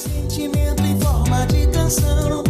Sentimento em forma de canção.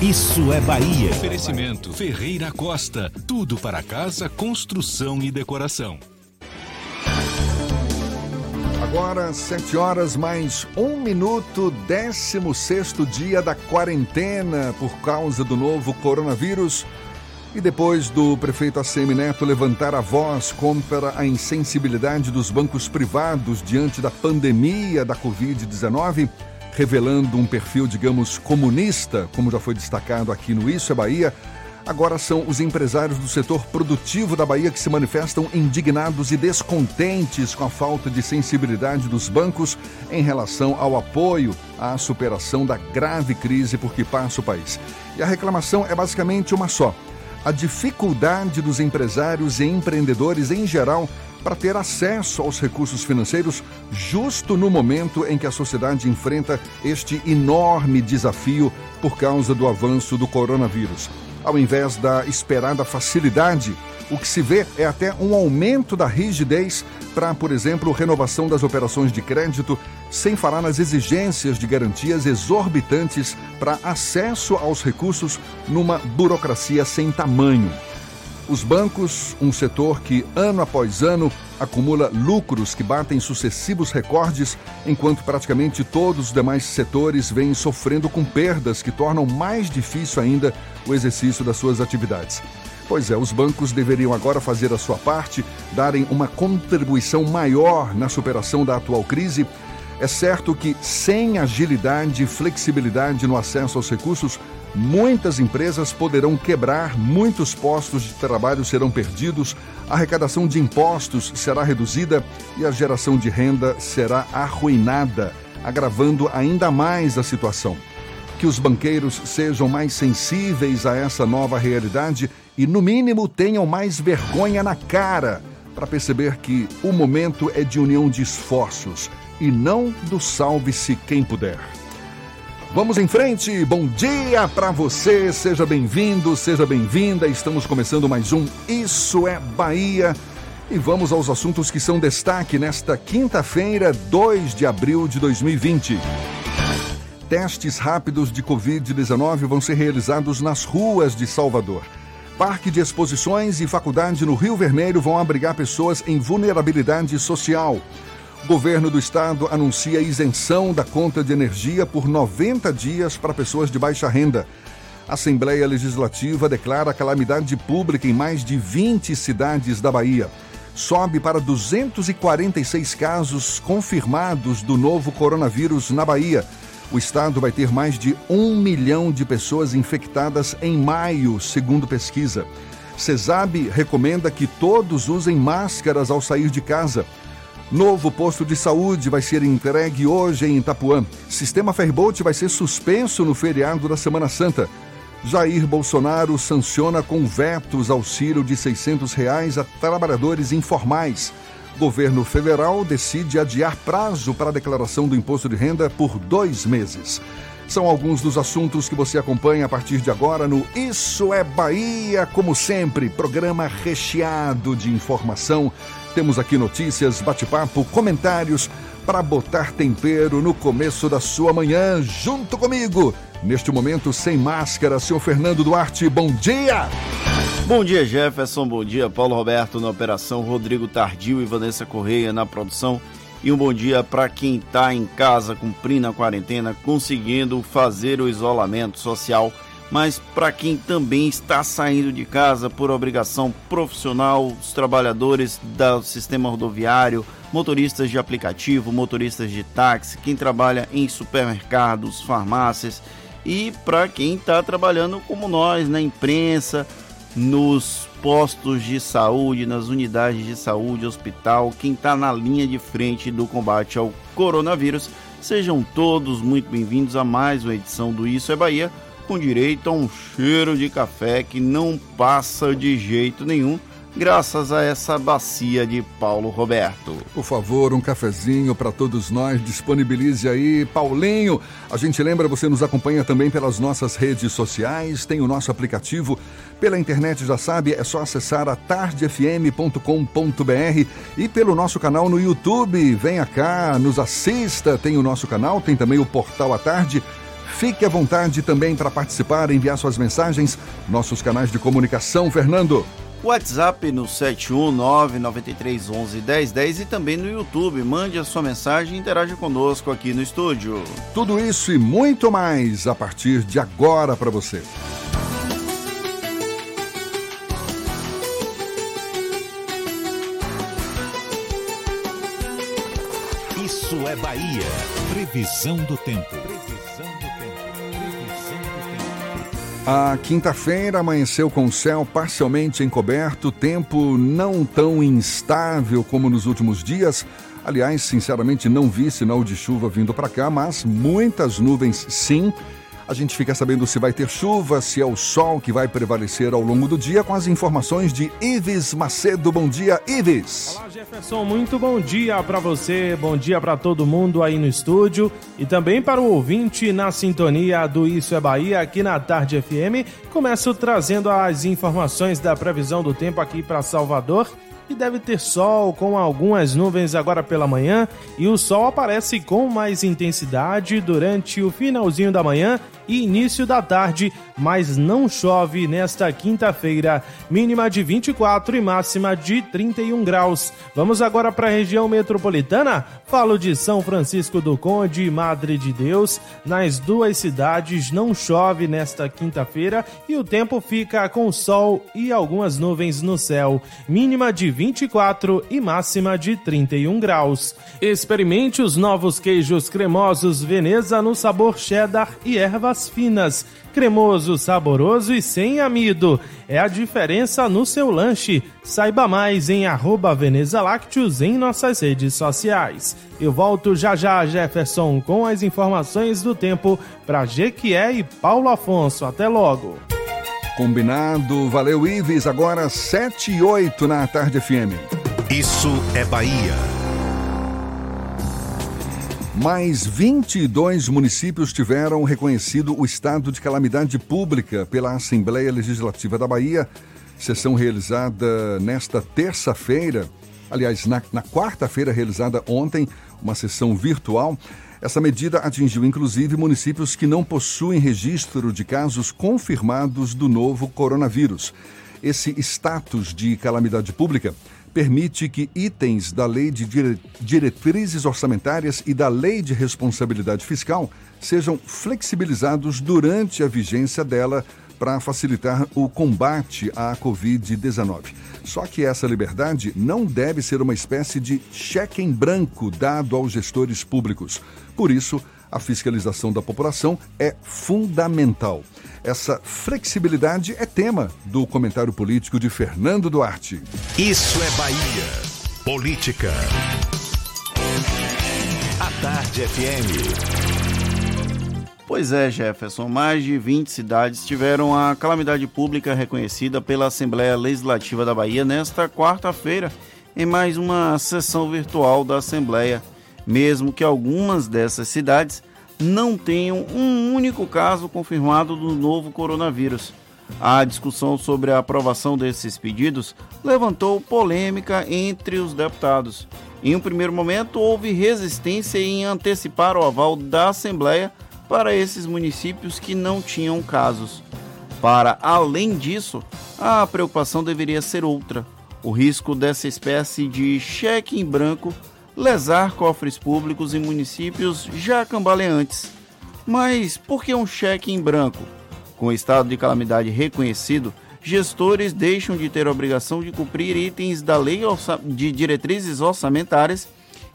Isso é Bahia. Oferecimento Ferreira Costa. Tudo para casa, construção e decoração. Agora, 7 horas mais um minuto, 16 dia da quarentena por causa do novo coronavírus. E depois do prefeito ACM Neto levantar a voz contra a insensibilidade dos bancos privados diante da pandemia da Covid-19, revelando um perfil, digamos, comunista, como já foi destacado aqui no Isso é Bahia, agora são os empresários do setor produtivo da Bahia que se manifestam indignados e descontentes com a falta de sensibilidade dos bancos em relação ao apoio à superação da grave crise por que passa o país. E a reclamação é basicamente uma só: a dificuldade dos empresários e empreendedores em geral para ter acesso aos recursos financeiros justo no momento em que a sociedade enfrenta este enorme desafio por causa do avanço do coronavírus. Ao invés da esperada facilidade, o que se vê é até um aumento da rigidez para, por exemplo, renovação das operações de crédito, sem falar nas exigências de garantias exorbitantes para acesso aos recursos numa burocracia sem tamanho. Os bancos, um setor que ano após ano acumula lucros que batem sucessivos recordes, enquanto praticamente todos os demais setores vêm sofrendo com perdas que tornam mais difícil ainda o exercício das suas atividades. Pois é, os bancos deveriam agora fazer a sua parte, darem uma contribuição maior na superação da atual crise. É certo que sem agilidade e flexibilidade no acesso aos recursos, muitas empresas poderão quebrar, muitos postos de trabalho serão perdidos, a arrecadação de impostos será reduzida e a geração de renda será arruinada, agravando ainda mais a situação. Que os banqueiros sejam mais sensíveis a essa nova realidade e, no mínimo, tenham mais vergonha na cara para perceber que o momento é de união de esforços e não do salve-se quem puder. Vamos em frente, bom dia para você, seja bem-vindo, seja bem-vinda. Estamos começando mais um Isso é Bahia e vamos aos assuntos que são destaque nesta quinta-feira, 2 de abril de 2020. Testes rápidos de Covid-19 vão ser realizados nas ruas de Salvador. Parque de exposições e faculdade no Rio Vermelho vão abrigar pessoas em vulnerabilidade social. Governo do Estado anuncia isenção da conta de energia por 90 dias para pessoas de baixa renda. Assembleia Legislativa declara calamidade pública em mais de 20 cidades da Bahia. Sobe para 246 casos confirmados do novo coronavírus na Bahia. O estado vai ter mais de um milhão de pessoas infectadas em maio, segundo pesquisa. CESAB recomenda que todos usem máscaras ao sair de casa. Novo posto de saúde vai ser entregue hoje em Itapuã. Sistema Ferryboat vai ser suspenso no feriado da Semana Santa. Jair Bolsonaro sanciona com vetos auxílio de 600 reais a trabalhadores informais. Governo federal decide adiar prazo para a declaração do imposto de renda por dois meses. São alguns dos assuntos que você acompanha a partir de agora no Isso é Bahia, como sempre, programa recheado de informação. Temos aqui notícias, bate-papo, comentários para botar tempero no começo da sua manhã, junto comigo, neste momento sem máscara. Senhor Fernando Duarte, bom dia! Bom dia, Jefferson. Bom dia, Paulo Roberto na operação, Rodrigo Tardio e Vanessa Correia na produção. E um bom dia para quem está em casa cumprindo a quarentena, conseguindo fazer o isolamento social, mas para quem também está saindo de casa por obrigação profissional, os trabalhadores do sistema rodoviário, motoristas de aplicativo, motoristas de táxi, quem trabalha em supermercados, farmácias e para quem está trabalhando como nós na imprensa, nos postos de saúde, nas unidades de saúde, hospital, quem está na linha de frente do combate ao coronavírus. Sejam todos muito bem-vindos a mais uma edição do Isso é Bahia, com direito a um cheiro de café que não passa de jeito nenhum graças a essa bacia de Paulo Roberto. Por favor, um cafezinho para todos nós, disponibilize aí, Paulinho. A gente lembra, você nos acompanha também pelas nossas redes sociais, tem o nosso aplicativo. Pela internet, já sabe, é só acessar a tardefm.com.br e pelo nosso canal no YouTube. Venha cá, nos assista, tem o nosso canal, tem também o Portal à Tarde. Fique à vontade também para participar, enviar suas mensagens, nossos canais de comunicação, Fernando. WhatsApp no 71993111010 e também no YouTube. Mande a sua mensagem e interaja conosco aqui no estúdio. Tudo isso e muito mais a partir de agora para você. Isso é Bahia. Previsão do tempo. A quinta-feira amanheceu com o céu parcialmente encoberto, tempo não tão instável como nos últimos dias. Aliás, sinceramente, não vi sinal de chuva vindo para cá, mas muitas nuvens sim. A gente fica sabendo se vai ter chuva, se é o sol que vai prevalecer ao longo do dia, com as informações de Ives Macedo. Bom dia, Ives. Olá, Jefferson. Muito bom dia para você, bom dia para todo mundo aí no estúdio e também para o ouvinte na sintonia do Isso é Bahia aqui na Tarde FM. Começo trazendo as informações da previsão do tempo aqui para Salvador e deve ter sol com algumas nuvens agora pela manhã e o sol aparece com mais intensidade durante o finalzinho da manhã e início da tarde, mas não chove nesta quinta-feira, mínima de 24 e máxima de 31 graus. Vamos agora para a região metropolitana? Falo de São Francisco do Conde e Madre de Deus. Nas duas cidades não chove nesta quinta-feira e o tempo fica com sol e algumas nuvens no céu, mínima de 24 e máxima de 31 graus. Experimente os novos queijos cremosos Veneza no sabor cheddar e ervas finas, cremoso, saboroso e sem amido. É a diferença no seu lanche. Saiba mais em arroba Veneza Lácteos em nossas redes sociais. Eu volto já já, Jefferson, com as informações do tempo para Jequié e Paulo Afonso. Até logo. Combinado, valeu Ives, agora 7 e 8 na Tarde FM. Isso é Bahia. Mais 22 municípios tiveram reconhecido o estado de calamidade pública pela Assembleia Legislativa da Bahia. Sessão realizada nesta terça-feira, aliás, na, na quarta-feira, realizada ontem, uma sessão virtual. Essa medida atingiu inclusive municípios que não possuem registro de casos confirmados do novo coronavírus. Esse status de calamidade pública permite que itens da Lei de Dire- Diretrizes Orçamentárias e da Lei de Responsabilidade Fiscal sejam flexibilizados durante a vigência dela para facilitar o combate à Covid-19. Só que essa liberdade não deve ser uma espécie de cheque em branco dado aos gestores públicos. Por isso, a fiscalização da população é fundamental. Essa flexibilidade é tema do comentário político de Fernando Duarte. Isso é Bahia. Política. A Tarde FM. Pois é, Jefferson, mais de 20 cidades tiveram a calamidade pública reconhecida pela Assembleia Legislativa da Bahia nesta quarta-feira, em mais uma sessão virtual da Assembleia, mesmo que algumas dessas cidades não tenham um único caso confirmado do novo coronavírus. A discussão sobre a aprovação desses pedidos levantou polêmica entre os deputados. Em um primeiro momento, houve resistência em antecipar o aval da Assembleia para esses municípios que não tinham casos. Para além disso, a preocupação deveria ser outra: o risco dessa espécie de cheque em branco lesar cofres públicos em municípios já cambaleantes. Mas por que um cheque em branco? Com o estado de calamidade reconhecido, gestores deixam de ter a obrigação de cumprir itens da Lei de Diretrizes Orçamentárias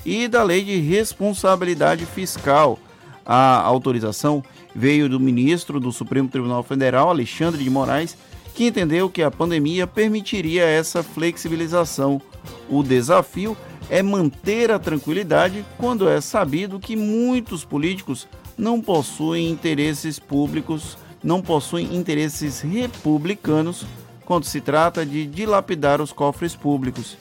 e da Lei de Responsabilidade Fiscal. A autorização veio do ministro do Supremo Tribunal Federal, Alexandre de Moraes, que entendeu que a pandemia permitiria essa flexibilização. O desafio é manter a tranquilidade quando é sabido que muitos políticos não possuem interesses públicos não possuem interesses republicanos quando se trata de dilapidar os cofres públicos.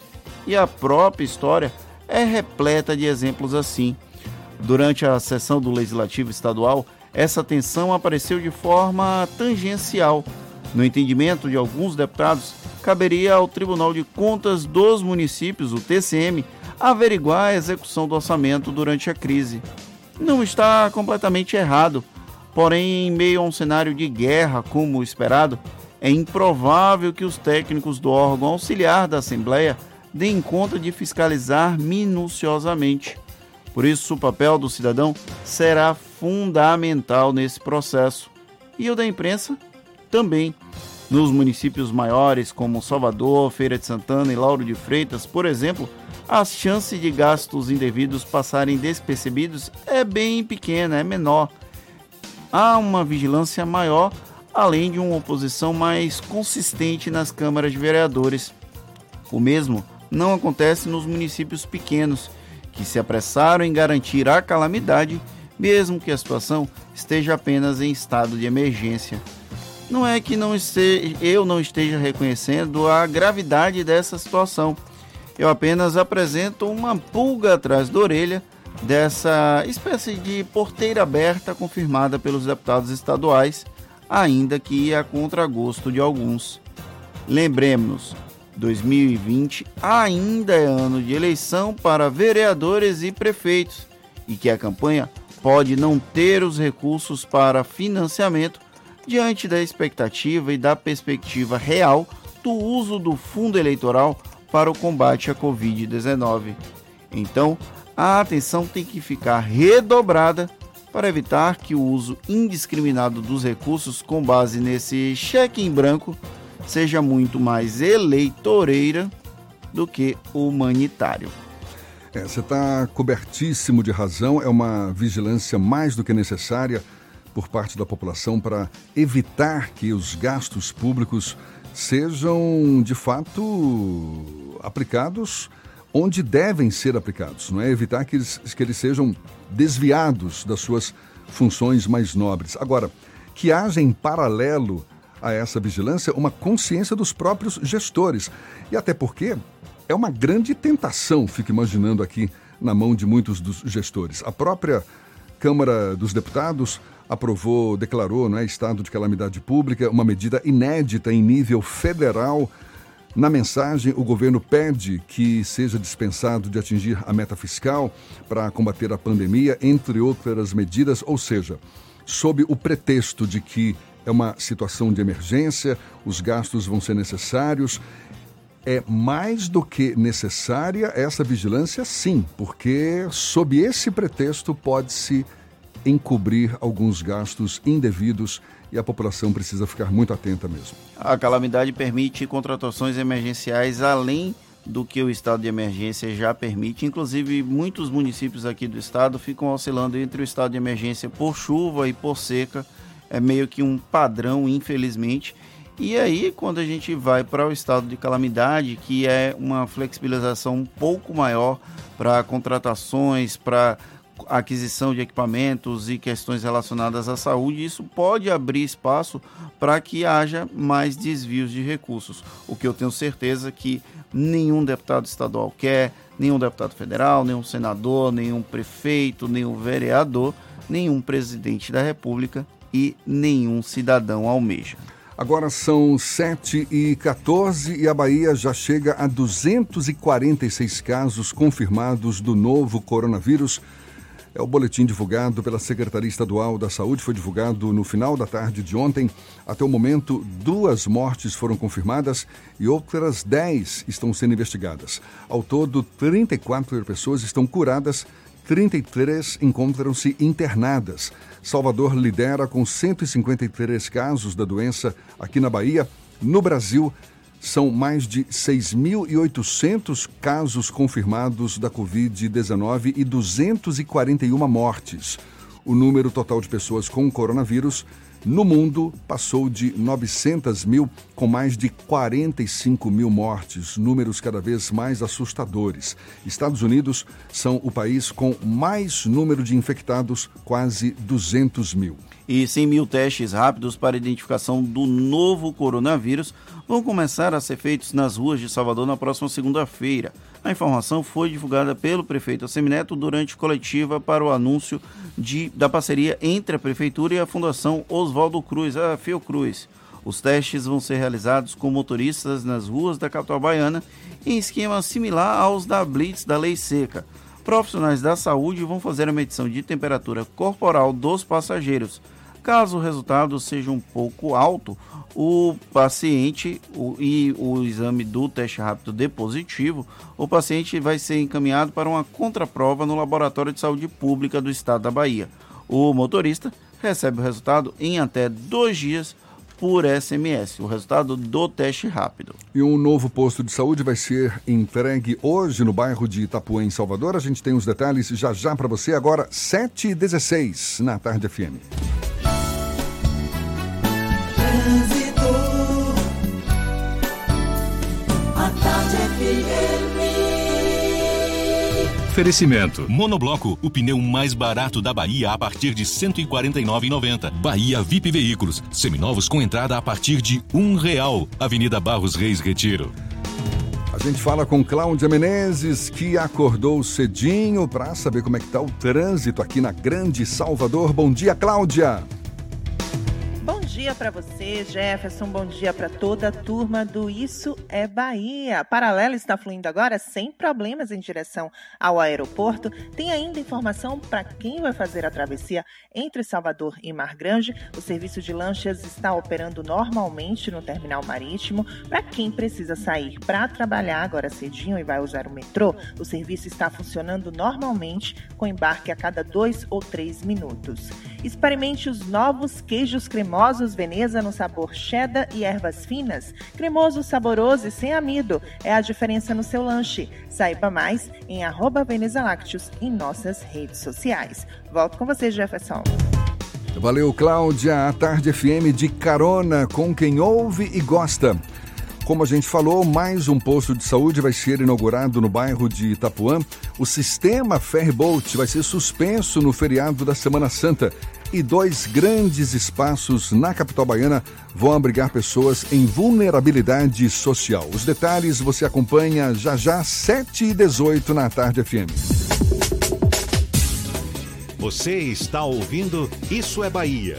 E a própria história é repleta de exemplos assim. Durante a sessão do Legislativo Estadual, essa tensão apareceu de forma tangencial. No entendimento de alguns deputados, caberia ao Tribunal de Contas dos Municípios, o TCM, averiguar a execução do orçamento durante a crise. Não está completamente errado Porém, em meio a um cenário de guerra como o esperado, é improvável que os técnicos do órgão auxiliar da Assembleia deem conta de fiscalizar minuciosamente. Por isso, o papel do cidadão será fundamental nesse processo. E o da imprensa também. Nos municípios maiores, como Salvador, Feira de Santana e Lauro de Freitas, por exemplo, as chances de gastos indevidos passarem despercebidos é bem pequena, é menor há uma vigilância maior, além de uma oposição mais consistente nas câmaras de vereadores. O mesmo não acontece nos municípios pequenos, que se apressaram em garantir a calamidade, mesmo que a situação esteja apenas em estado de emergência. Não é que não esteja, eu não esteja reconhecendo a gravidade dessa situação. Eu apenas apresento uma pulga atrás da orelha dessa espécie de porteira aberta confirmada pelos deputados estaduais, ainda que a contragosto de alguns. Lembremos, 2020 ainda é ano de eleição para vereadores e prefeitos e que a campanha pode não ter os recursos para financiamento diante da expectativa e da perspectiva real do uso do fundo eleitoral para o combate à Covid-19. Então, a atenção tem que ficar redobrada para evitar que o uso indiscriminado dos recursos com base nesse cheque em branco seja muito mais eleitoreira do que humanitário. É, você está cobertíssimo de razão, é uma vigilância mais do que necessária por parte da população para evitar que os gastos públicos sejam de fato aplicados onde devem ser aplicados, não é? Evitar que eles, que eles sejam desviados das suas funções mais nobres. Agora, que haja em paralelo a essa vigilância uma consciência dos próprios gestores. E até porque é uma grande tentação, fico imaginando aqui, na mão de muitos dos gestores. A própria Câmara dos Deputados aprovou, declarou, não é, estado de calamidade pública, uma medida inédita em nível federal na mensagem, o governo pede que seja dispensado de atingir a meta fiscal para combater a pandemia, entre outras medidas, ou seja, sob o pretexto de que é uma situação de emergência, os gastos vão ser necessários. É mais do que necessária essa vigilância, sim, porque sob esse pretexto pode-se encobrir alguns gastos indevidos e a população precisa ficar muito atenta mesmo. A calamidade permite contratações emergenciais além do que o estado de emergência já permite. Inclusive, muitos municípios aqui do estado ficam oscilando entre o estado de emergência por chuva e por seca. É meio que um padrão, infelizmente. E aí, quando a gente vai para o estado de calamidade, que é uma flexibilização um pouco maior para contratações, para aquisição de equipamentos e questões relacionadas à saúde, isso pode abrir espaço para que haja mais desvios de recursos. O que eu tenho certeza que nenhum deputado estadual quer, nenhum deputado federal, nenhum senador, nenhum prefeito, nenhum vereador, nenhum presidente da República e nenhum cidadão almeja. Agora são 7 e 14 e a Bahia já chega a 246 casos confirmados do novo coronavírus É o boletim divulgado pela Secretaria Estadual da Saúde, foi divulgado no final da tarde de ontem. Até o momento, duas mortes foram confirmadas e outras 10 estão sendo investigadas. Ao todo, 34 pessoas estão curadas, 33 encontram-se internadas. Salvador lidera com 153 casos da doença aqui na Bahia. No Brasil, são mais de 6.800 casos confirmados da Covid-19 e 241 mortes. O número total de pessoas com coronavírus no mundo passou de 900 mil, com mais de 45 mil mortes, números cada vez mais assustadores. Estados Unidos são o país com mais número de infectados, quase 200 mil. E 100 mil testes rápidos para identificação do novo coronavírus vão começar a ser feitos nas ruas de Salvador na próxima segunda-feira. A informação foi divulgada pelo prefeito Assemineto durante coletiva para o anúncio de, da parceria entre a prefeitura e a Fundação Oswaldo Cruz, a Fiocruz. Os testes vão ser realizados com motoristas nas ruas da capital baiana em esquema similar aos da Blitz da Lei Seca. Profissionais da saúde vão fazer a medição de temperatura corporal dos passageiros. Caso o resultado seja um pouco alto, o paciente o, e o exame do teste rápido dê positivo, o paciente vai ser encaminhado para uma contraprova no Laboratório de Saúde Pública do Estado da Bahia. O motorista recebe o resultado em até dois dias por SMS, o resultado do teste rápido. E um novo posto de saúde vai ser entregue hoje no bairro de Itapuã, em Salvador. A gente tem os detalhes já já para você, agora 7h16 na Tarde FM. Oferecimento. Monobloco, o pneu mais barato da Bahia a partir de R$ 149,90. Bahia VIP Veículos, seminovos com entrada a partir de um real. Avenida Barros Reis Retiro. A gente fala com Cláudia Menezes, que acordou cedinho para saber como é que tá o trânsito aqui na Grande Salvador. Bom dia, Cláudia! Dia para você, Jefferson. Bom dia para toda a turma do Isso é Bahia. Paralela está fluindo agora sem problemas em direção ao aeroporto. Tem ainda informação para quem vai fazer a travessia entre Salvador e Mar Grande. O serviço de lanchas está operando normalmente no terminal marítimo. Para quem precisa sair para trabalhar agora cedinho e vai usar o metrô, o serviço está funcionando normalmente com embarque a cada dois ou três minutos. Experimente os novos queijos cremosos Veneza no sabor cheddar e ervas finas. Cremoso, saboroso e sem amido. É a diferença no seu lanche. Saiba mais em arroba Veneza Lácteos em nossas redes sociais. Volto com você, Jefferson. Valeu, Cláudia. A Tarde FM de carona com quem ouve e gosta. Como a gente falou, mais um posto de saúde vai ser inaugurado no bairro de Itapuã. O sistema Ferryboat vai ser suspenso no feriado da Semana Santa e dois grandes espaços na capital baiana vão abrigar pessoas em vulnerabilidade social. Os detalhes você acompanha já já, 7 e 18 na Tarde FM. Você está ouvindo Isso é Bahia.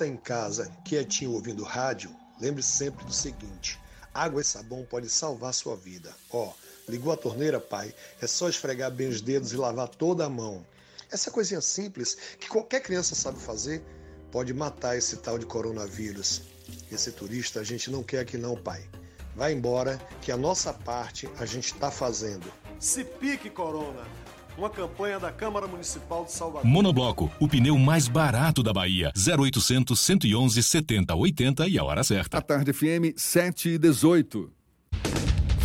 está em casa, quietinho ouvindo rádio, lembre sempre do seguinte: água e sabão pode salvar sua vida. Ó, oh, ligou a torneira, pai? É só esfregar bem os dedos e lavar toda a mão. Essa coisinha simples que qualquer criança sabe fazer pode matar esse tal de coronavírus. Esse turista a gente não quer aqui não, pai. Vai embora que a nossa parte a gente está fazendo. Se pique, Corona! Uma campanha da Câmara Municipal de Salvador. Monobloco, o pneu mais barato da Bahia. 0800 111 70 80 e a hora certa. A tarde FM 7 e 18.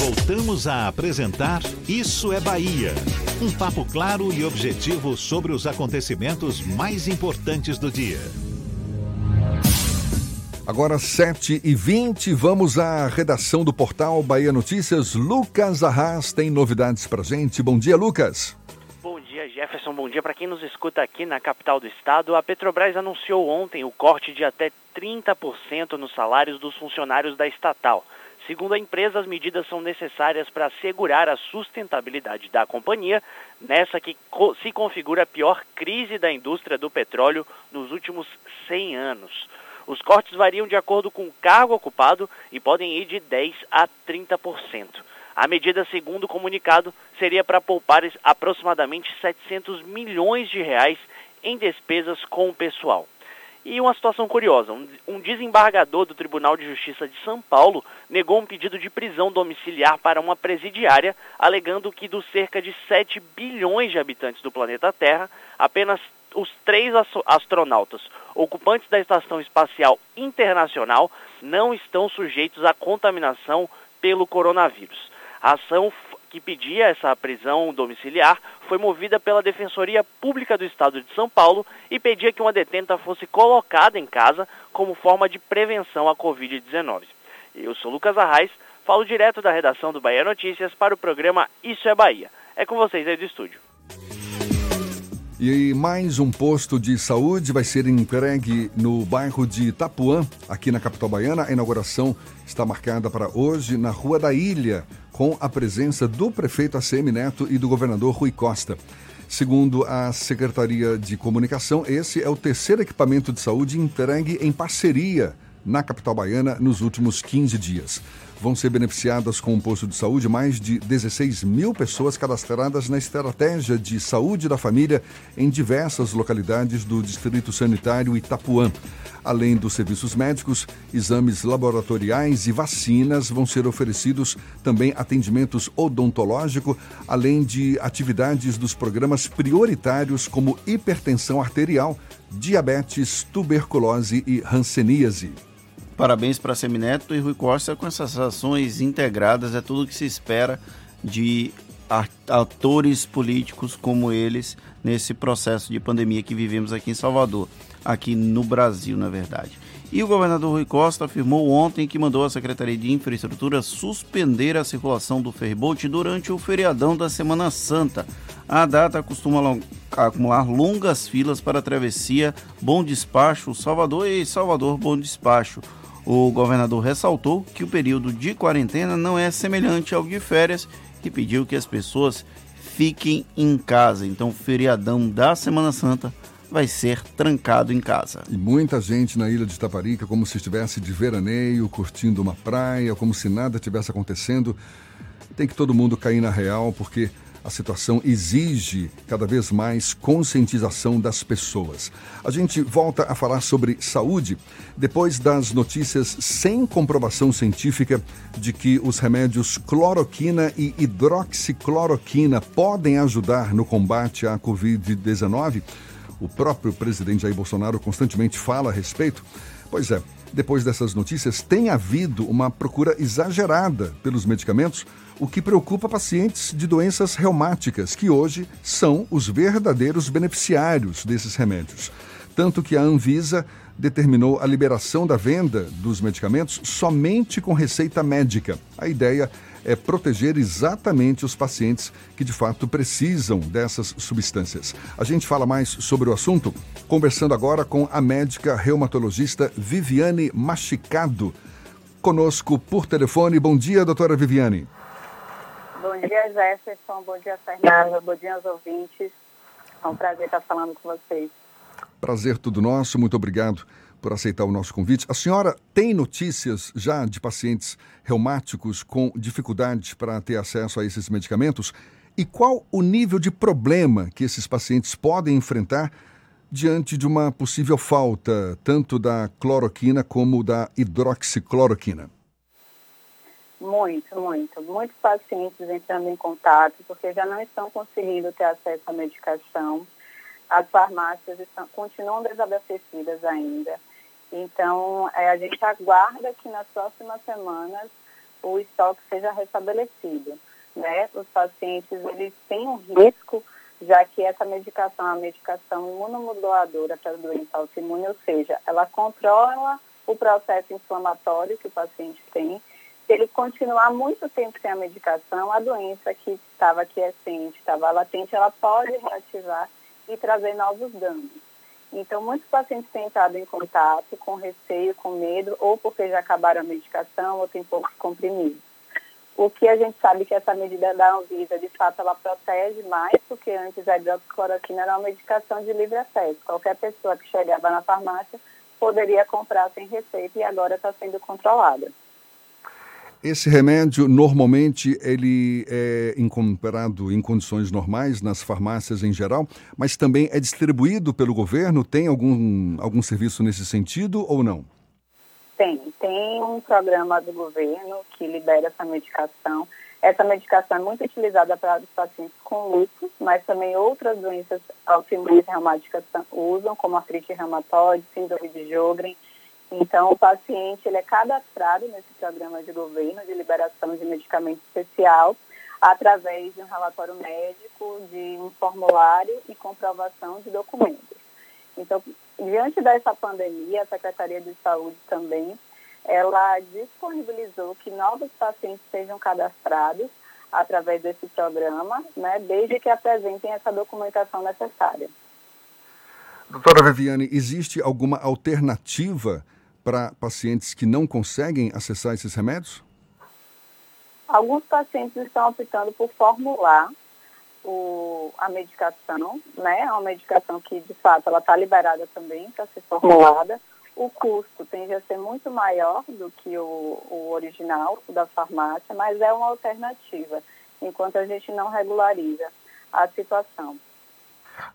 Voltamos a apresentar Isso é Bahia. Um papo claro e objetivo sobre os acontecimentos mais importantes do dia. Agora 7 e 20 vamos à redação do portal Bahia Notícias. Lucas Arras tem novidades pra gente. Bom dia, Lucas. Bom dia, Jefferson. Bom dia para quem nos escuta aqui na capital do estado. A Petrobras anunciou ontem o corte de até 30% nos salários dos funcionários da estatal. Segundo a empresa, as medidas são necessárias para assegurar a sustentabilidade da companhia, nessa que se configura a pior crise da indústria do petróleo nos últimos 100 anos. Os cortes variam de acordo com o cargo ocupado e podem ir de 10% a 30%. A medida, segundo o comunicado, seria para poupar aproximadamente 700 milhões de reais em despesas com o pessoal. E uma situação curiosa: um, desembargador do Tribunal de Justiça de São Paulo negou um pedido de prisão domiciliar para uma presidiária, alegando que dos cerca de 7 bilhões de habitantes do planeta Terra, apenas os três astronautas ocupantes da Estação Espacial Internacional não estão sujeitos à contaminação pelo coronavírus. A ação que pedia essa prisão domiciliar foi movida pela Defensoria Pública do Estado de São Paulo e pedia que uma detenta fosse colocada em casa como forma de prevenção à Covid-19. Eu sou Lucas Arraes, falo direto da redação do Bahia Notícias para o programa Isso é Bahia. É com vocês aí do estúdio. E mais um posto de saúde vai ser entregue no bairro de Itapuã, aqui na capital baiana. A inauguração está marcada para hoje na Rua da Ilha, com a presença do prefeito ACM Neto e do governador Rui Costa. Segundo a Secretaria de Comunicação, esse é o terceiro equipamento de saúde entregue em parceria na capital baiana nos últimos 15 dias vão ser beneficiadas com o posto de saúde mais de 16 mil pessoas cadastradas na estratégia de saúde da família em diversas localidades do Distrito Sanitário Itapuã. Além dos serviços médicos, exames laboratoriais e vacinas vão ser oferecidos também atendimentos odontológico, além de atividades dos programas prioritários como hipertensão arterial, diabetes, tuberculose e hanseníase. Parabéns para Semineto e Rui Costa com essas ações integradas, é tudo que se espera de atores políticos como eles nesse processo de pandemia que vivemos aqui em Salvador, aqui no Brasil, na verdade. E o governador Rui Costa afirmou ontem que mandou a Secretaria de Infraestrutura suspender a circulação do ferryboat durante o feriadão da Semana Santa. A data costuma acumular longas filas para a travessia Bom Despacho Salvador e Salvador Bom Despacho. O governador ressaltou que o período de quarentena não é semelhante ao de férias e pediu que as pessoas fiquem em casa. Então, o feriadão da Semana Santa vai ser trancado em casa. E muita gente na ilha de Taparica, como se estivesse de veraneio, curtindo uma praia, como se nada tivesse acontecendo. Tem que todo mundo cair na real, porque a situação exige cada vez mais conscientização das pessoas. A gente volta a falar sobre saúde depois das notícias sem comprovação científica de que os remédios cloroquina e hidroxicloroquina podem ajudar no combate à Covid-19. O próprio presidente Jair Bolsonaro constantemente fala a respeito. Pois é, depois dessas notícias, tem havido uma procura exagerada pelos medicamentos o que preocupa pacientes de doenças reumáticas, que hoje são os verdadeiros beneficiários desses remédios. Tanto que a Anvisa determinou a liberação da venda dos medicamentos somente com receita médica. A ideia é proteger exatamente os pacientes que de fato precisam dessas substâncias. A gente fala mais sobre o assunto conversando agora com a médica reumatologista Viviane Machicado. Conosco por telefone. Bom dia, doutora Viviane. Bom dia, Jefferson. Bom dia, Fernanda. Bom dia aos ouvintes. É um prazer estar falando com vocês. Prazer tudo nosso. Muito obrigado por aceitar o nosso convite. A senhora tem notícias já de pacientes reumáticos com dificuldades para ter acesso a esses medicamentos? E qual o nível de problema que esses pacientes podem enfrentar diante de uma possível falta tanto da cloroquina como da hidroxicloroquina? Muito, muito. Muitos pacientes entrando em contato porque já não estão conseguindo ter acesso à medicação. As farmácias estão, continuam desabastecidas ainda. Então, é, a gente aguarda que nas próximas semanas o estoque seja restabelecido. Né? Os pacientes eles têm um risco, já que essa medicação é uma medicação imunomoduladora para doença autoimune, ou seja, ela controla o processo inflamatório que o paciente tem se ele continuar muito tempo sem a medicação, a doença que estava quiescente, estava latente, ela pode reativar e trazer novos danos. Então, muitos pacientes têm entrado em contato com receio, com medo, ou porque já acabaram a medicação ou tem poucos comprimidos. O que a gente sabe que essa medida da Anvisa, de fato, ela protege mais, porque antes a hidroxicloroquina era uma medicação de livre acesso. Qualquer pessoa que chegava na farmácia poderia comprar sem receita e agora está sendo controlada. Esse remédio, normalmente, ele é encontrado em condições normais nas farmácias em geral, mas também é distribuído pelo governo? Tem algum, algum serviço nesse sentido ou não? Tem. Tem um programa do governo que libera essa medicação. Essa medicação é muito utilizada para os pacientes com lúpus, mas também outras doenças autoimunes reumáticas usam, como artrite reumatoide, síndrome de Jogren, então, o paciente ele é cadastrado nesse programa de governo de liberação de medicamento especial através de um relatório médico, de um formulário e comprovação de documentos. Então, diante dessa pandemia, a Secretaria de Saúde também, ela disponibilizou que novos pacientes sejam cadastrados através desse programa, né, desde que apresentem essa documentação necessária. Doutora Viviane, existe alguma alternativa para pacientes que não conseguem acessar esses remédios? Alguns pacientes estão optando por formular o, a medicação, né? É uma medicação que, de fato, ela está liberada também para ser formulada. O custo tende a ser muito maior do que o, o original da farmácia, mas é uma alternativa, enquanto a gente não regulariza a situação.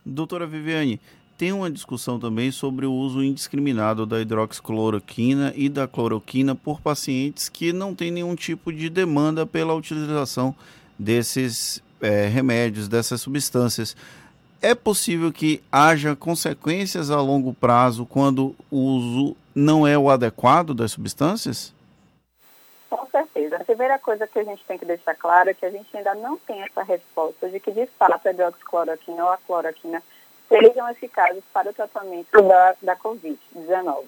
Doutora Viviane, tem uma discussão também sobre o uso indiscriminado da hidroxicloroquina e da cloroquina por pacientes que não têm nenhum tipo de demanda pela utilização desses é, remédios, dessas substâncias. É possível que haja consequências a longo prazo quando o uso não é o adequado das substâncias? Com certeza. A primeira coisa que a gente tem que deixar claro é que a gente ainda não tem essa resposta de que, de fato, a hidroxicloroquina ou a cloroquina sejam eficazes para o tratamento da, da Covid-19.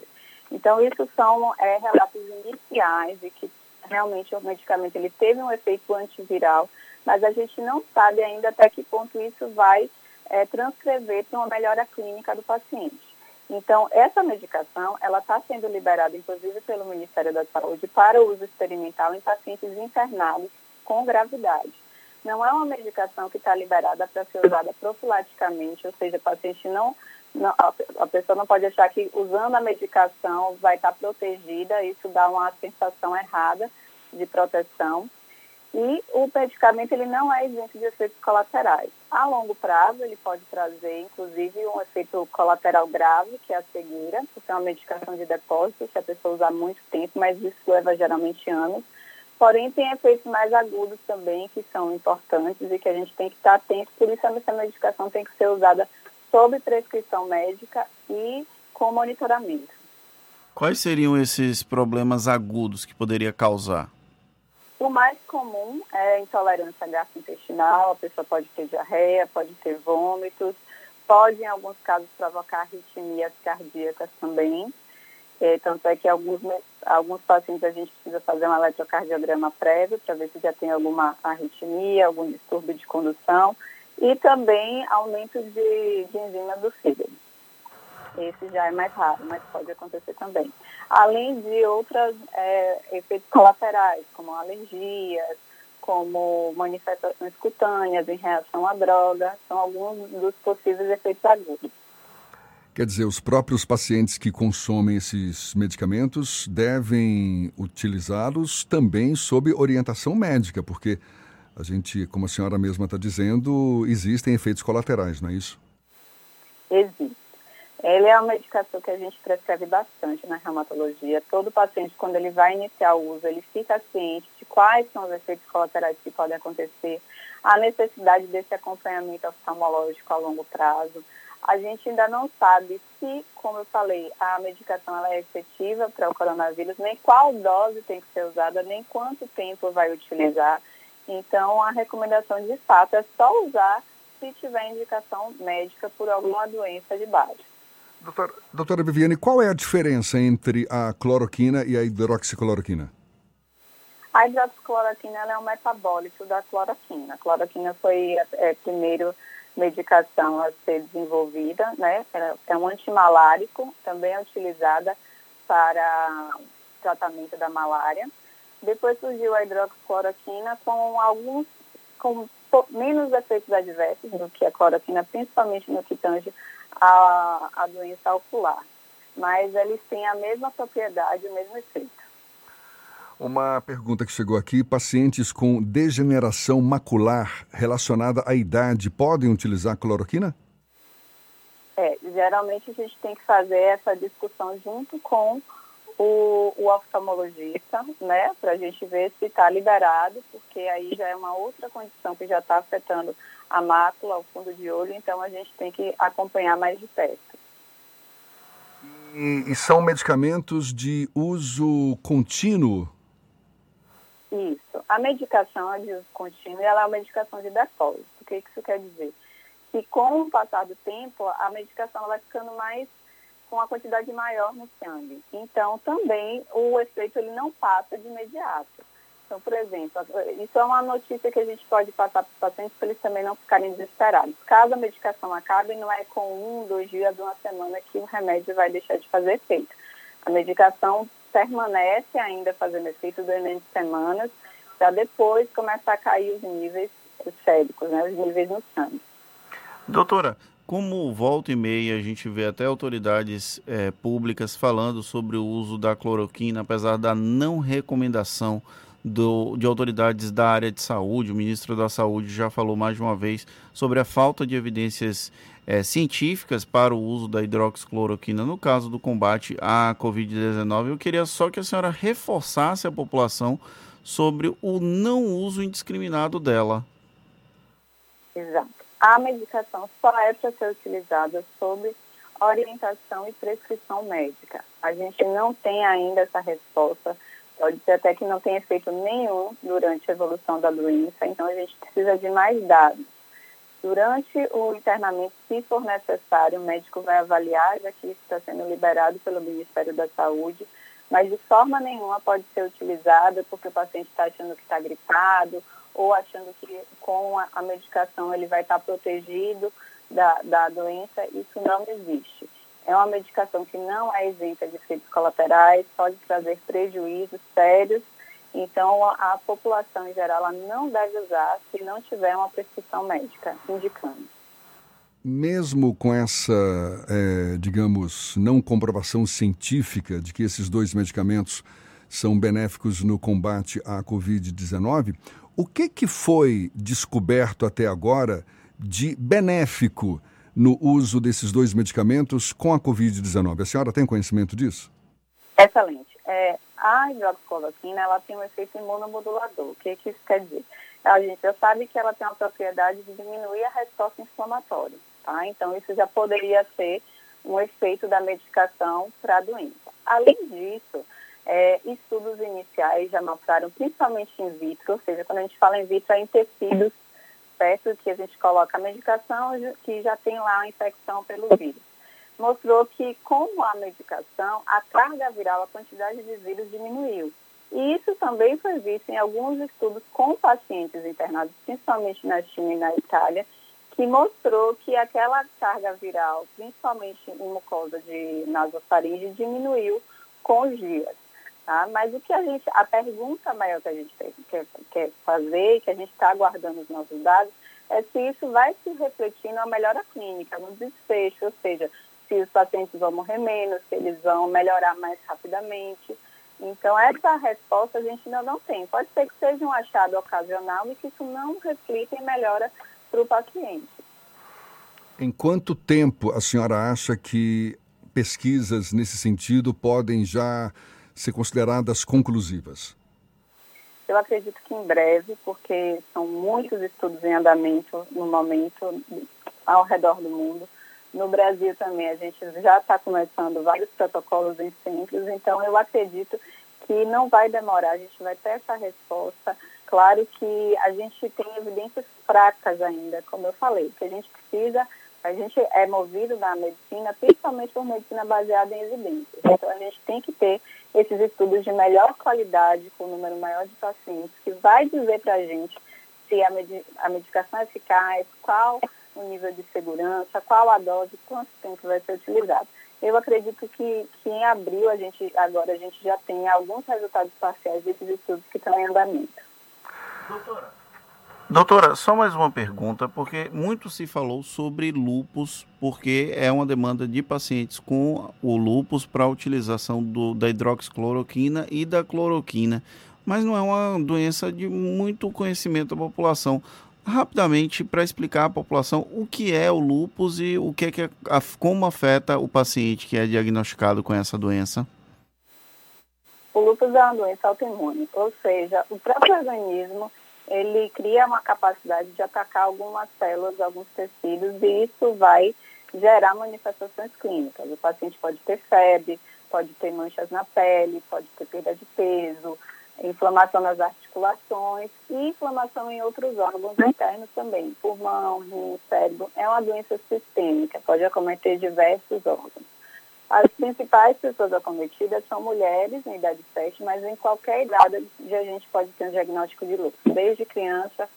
Então, isso são é, relatos iniciais de que realmente o medicamento ele teve um efeito antiviral, mas a gente não sabe ainda até que ponto isso vai é, transcrever para uma melhora clínica do paciente. Então, essa medicação, ela está sendo liberada, inclusive, pelo Ministério da Saúde para uso experimental em pacientes internados com gravidade. Não é uma medicação que está liberada para ser usada profilaticamente, ou seja, o paciente não, não, a pessoa não pode achar que usando a medicação vai estar tá protegida, isso dá uma sensação errada de proteção. E o medicamento ele não é isento de efeitos colaterais. A longo prazo ele pode trazer, inclusive, um efeito colateral grave, que é a cegueira, que é uma medicação de depósito, que a pessoa usa há muito tempo, mas isso leva geralmente anos. Porém, tem efeitos mais agudos também que são importantes e que a gente tem que estar atento. Por isso, essa medicação tem que ser usada sob prescrição médica e com monitoramento. Quais seriam esses problemas agudos que poderia causar? O mais comum é a intolerância gastrointestinal, a pessoa pode ter diarreia, pode ter vômitos, pode, em alguns casos, provocar arritmias cardíacas também. É, tanto é que alguns, alguns pacientes a gente precisa fazer um eletrocardiograma prévio para ver se já tem alguma arritmia, algum distúrbio de condução e também aumento de, de enzima do fígado. Esse já é mais raro, mas pode acontecer também. Além de outros é, efeitos colaterais, como alergias, como manifestações cutâneas em reação à droga, são alguns dos possíveis efeitos agudos. Quer dizer, os próprios pacientes que consomem esses medicamentos devem utilizá-los também sob orientação médica, porque a gente, como a senhora mesma está dizendo, existem efeitos colaterais, não é isso? Existe. Ele é uma medicação que a gente prescreve bastante na reumatologia. Todo paciente, quando ele vai iniciar o uso, ele fica ciente de quais são os efeitos colaterais que podem acontecer, a necessidade desse acompanhamento oftalmológico a longo prazo. A gente ainda não sabe se, como eu falei, a medicação ela é efetiva para o coronavírus, nem qual dose tem que ser usada, nem quanto tempo vai utilizar. Então, a recomendação de fato é só usar se tiver indicação médica por alguma doença de base. Doutora, doutora Viviane, qual é a diferença entre a cloroquina e a hidroxicloroquina? A hidroxicloroquina é um metabólito da cloroquina. A cloroquina foi é, primeiro medicação a ser desenvolvida, né? É um antimalárico, também é utilizada para tratamento da malária. Depois surgiu a hidroxicloroquina com alguns com menos efeitos adversos do que a cloroquina, principalmente no que tange a, a doença ocular. Mas eles têm a mesma propriedade, o mesmo efeito. Uma pergunta que chegou aqui: pacientes com degeneração macular relacionada à idade podem utilizar cloroquina? É, geralmente a gente tem que fazer essa discussão junto com o, o oftalmologista, né, para a gente ver se está liberado, porque aí já é uma outra condição que já está afetando a mácula, o fundo de olho, então a gente tem que acompanhar mais de perto. E, e são medicamentos de uso contínuo? Isso. A medicação de uso contínuo ela é uma medicação de depósito. O que isso quer dizer? Que com o passar do tempo, a medicação vai ficando mais com a quantidade maior no sangue. Então, também o efeito ele não passa de imediato. Então, por exemplo, isso é uma notícia que a gente pode passar para os pacientes para eles também não ficarem desesperados. Caso a medicação acabe, não é com um, dois dias, uma semana que o remédio vai deixar de fazer efeito. A medicação permanece ainda fazendo efeito durante semanas, para depois começar a cair os níveis séricos, né, os níveis no sangue. Doutora, como volta e meia a gente vê até autoridades é, públicas falando sobre o uso da cloroquina, apesar da não recomendação do, de autoridades da área de saúde, o ministro da Saúde já falou mais de uma vez sobre a falta de evidências é, científicas para o uso da hidroxicloroquina no caso do combate à Covid-19. Eu queria só que a senhora reforçasse a população sobre o não uso indiscriminado dela. Exato. A medicação só é para ser utilizada sob orientação e prescrição médica. A gente não tem ainda essa resposta Pode ser até que não tenha efeito nenhum durante a evolução da doença, então a gente precisa de mais dados. Durante o internamento, se for necessário, o médico vai avaliar, já que isso está sendo liberado pelo Ministério da Saúde, mas de forma nenhuma pode ser utilizada porque o paciente está achando que está gripado ou achando que com a, medicação ele vai estar tá protegido da, da doença. Isso não existe. É uma medicação que não é isenta de efeitos colaterais, pode trazer prejuízos sérios. Então, a, a população em geral não deve usar se não tiver uma prescrição médica indicando. Mesmo com essa, é, digamos, não comprovação científica de que esses dois medicamentos são benéficos no combate à Covid-19, o que, que foi descoberto até agora de benéfico? no uso desses dois medicamentos com a Covid-19. A senhora tem conhecimento disso? Excelente. É, a hidroxicloroquina ela tem um efeito imunomodulador. O que, que isso quer dizer? A gente já sabe que ela tem a propriedade de diminuir a resposta inflamatória. Tá? Então, isso já poderia ser um efeito da medicação para a doença. Além disso, é, estudos iniciais já mostraram, principalmente in vitro, ou seja, quando a gente fala in vitro, é em tecidos perto que a gente coloca a medicação que já tem lá a infecção pelo vírus. Mostrou que com a medicação, a carga viral, a quantidade de vírus diminuiu. E isso também foi visto em alguns estudos com pacientes internados, principalmente na China e na Itália, que mostrou que aquela carga viral, principalmente em mucosa de nasofaringe, diminuiu com os dias. Tá? Mas o que a gente, a pergunta maior que a gente quer, quer fazer, que a gente está aguardando os nossos dados, é se isso vai se refletir na melhora clínica, no desfecho, ou seja, se os pacientes vão morrer menos, se eles vão melhorar mais rapidamente. Então, essa resposta a gente ainda não tem. Pode ser que seja um achado ocasional e que isso não reflita em melhora para o paciente. Em quanto tempo a senhora acha que pesquisas nesse sentido podem já ser consideradas conclusivas? Eu acredito que em breve, porque são muitos estudos em andamento no momento ao redor do mundo. No Brasil também a gente já está começando vários protocolos em centros, então eu acredito que não vai demorar, a gente vai ter essa resposta. Claro que a gente tem evidências fracas ainda, como eu falei, que a gente precisa, a gente é movido na medicina, principalmente por medicina baseada em evidências. Então a gente tem que ter esses estudos de melhor qualidade, com um número maior de pacientes, que vai dizer para a gente se a, med a medicação é eficaz, qual o nível de segurança, qual a dose, quanto tempo vai ser utilizado. Eu acredito que, que em abril a gente agora a gente já tem alguns resultados parciais desses estudos que estão em andamento. Doutora. Doutora, só mais uma pergunta, porque muito se falou sobre lupus, porque é uma demanda de pacientes com o lupus para a utilização do, da hidroxicloroquina e da cloroquina, mas não é uma doença de muito conhecimento da população rapidamente para explicar à população o que é o lúpus e o que é que como afeta o paciente que é diagnosticado com essa doença. O lúpus é uma doença autoimune, ou seja, o próprio organismo ele cria uma capacidade de atacar algumas células, alguns tecidos e isso vai gerar manifestações clínicas. O paciente pode ter febre, pode ter manchas na pele, pode ter perda de peso, inflamação nas articulações e inflamação em outros órgãos internos também, pulmão, rim, cérebro. É uma doença sistêmica, pode acometer diversos órgãos. As principais pessoas acometidas são mulheres em idade fértil, mas em qualquer idade a gente pode ter um diagnóstico de lúpus, desde criança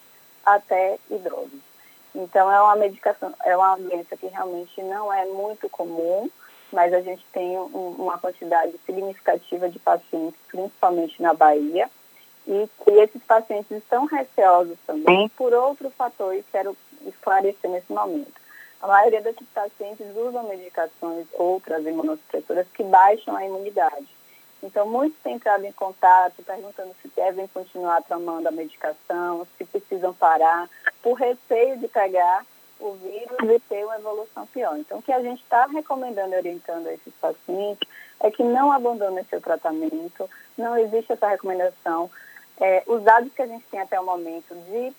até idosos. Então é uma medicação, é uma doença que realmente não é muito comum, mas a gente tem um, uma quantidade significativa de pacientes, principalmente na Bahia, e que esses pacientes estão receosos também por outro fator e quero esclarecer nesse momento. A maioria desses pacientes usam medicações, outras imunossupressoras, que baixam a imunidade. Então, muitos têm entrado em contato perguntando se devem continuar tomando a medicação, se precisam parar, por receio de pegar o vírus e ter uma evolução pior. Então, o que a gente está recomendando e orientando a esses pacientes é que não abandonem seu tratamento, não existe essa recomendação. É, os dados que a gente tem até o momento de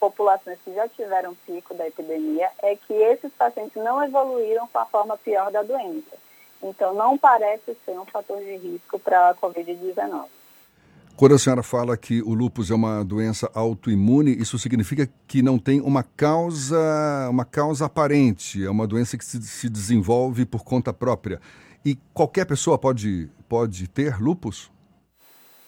populações que já tiveram pico da epidemia é que esses pacientes não evoluíram com a forma pior da doença. Então, não parece ser um fator de risco para a Covid-19. Quando a senhora fala que o lúpus é uma doença autoimune, isso significa que não tem uma causa, uma causa aparente, é uma doença que se, se desenvolve por conta própria. E qualquer pessoa pode, pode ter lúpus?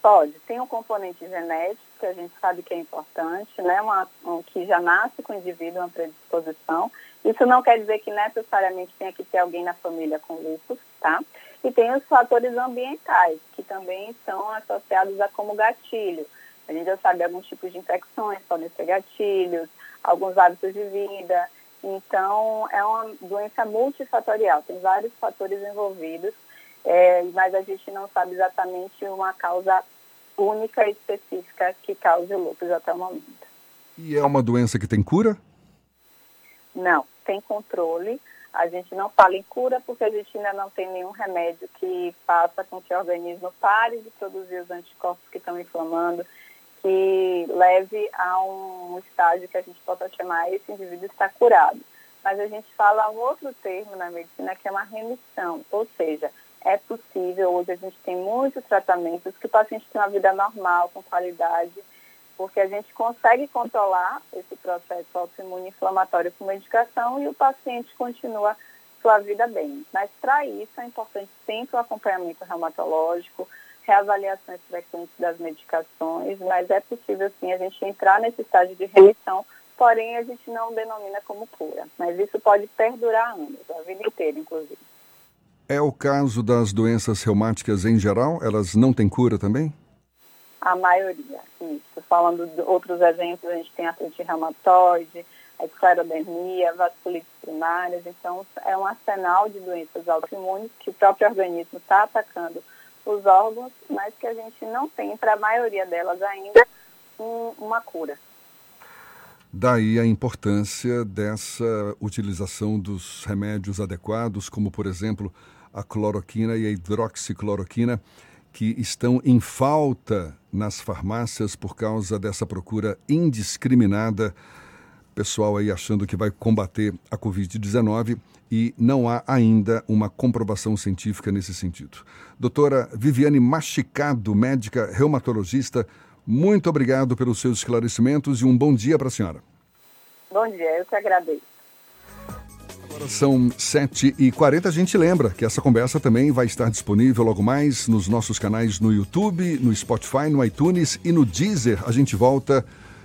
Pode. Tem um componente genético que a gente sabe que é importante, né? Uma, um, que já nasce com o indivíduo uma predisposição. Isso não quer dizer que necessariamente tenha que ter alguém na família com lúpus, tá? E tem os fatores ambientais, que também são associados a como gatilho. A gente já sabe alguns tipos de infecções podem ser gatilhos, alguns hábitos de vida. Então, é uma doença multifatorial, tem vários fatores envolvidos, é, mas a gente não sabe exatamente uma causa única e específica que cause o lúpus até o momento. E é uma doença que tem cura? Não, tem controle. A gente não fala em cura porque a gente ainda não tem nenhum remédio que faça com que o organismo pare de produzir os anticorpos que estão inflamando, que leve a um estágio que a gente possa chamar esse indivíduo está curado. Mas a gente fala um outro termo na medicina que é uma remissão, ou seja, é possível, hoje a gente tem muitos tratamentos que o paciente tem uma vida normal, com qualidade, porque a gente consegue controlar esse processo autoimune inflamatório com medicação e o paciente continua sua vida bem. Mas para isso é importante sempre o acompanhamento reumatológico, reavaliações frequentes das medicações, mas é possível sim a gente entrar nesse estágio de remissão, porém a gente não denomina como cura. Mas isso pode perdurar anos, a vida inteira, inclusive. É o caso das doenças reumáticas em geral? Elas não têm cura também? A maioria, isso. Falando de outros exemplos, a gente tem artrite reumatoide, esclerodermia, vasculites primárias. Então, é um arsenal de doenças autoimunes que o próprio organismo está atacando os órgãos, mas que a gente não tem, para a maioria delas ainda, um, uma cura. Daí a importância dessa utilização dos remédios adequados, como, por exemplo, a cloroquina e a hidroxicloroquina, que estão em falta nas farmácias por causa dessa procura indiscriminada. Pessoal aí achando que vai combater a Covid-19 e não há ainda uma comprovação científica nesse sentido. Doutora Viviane Machicado, médica reumatologista, muito obrigado pelos seus esclarecimentos e um bom dia para a senhora. Bom dia, eu que agradeço. Agora são 7h40. A gente lembra que essa conversa também vai estar disponível logo mais nos nossos canais no YouTube, no Spotify, no iTunes e no Deezer. A gente volta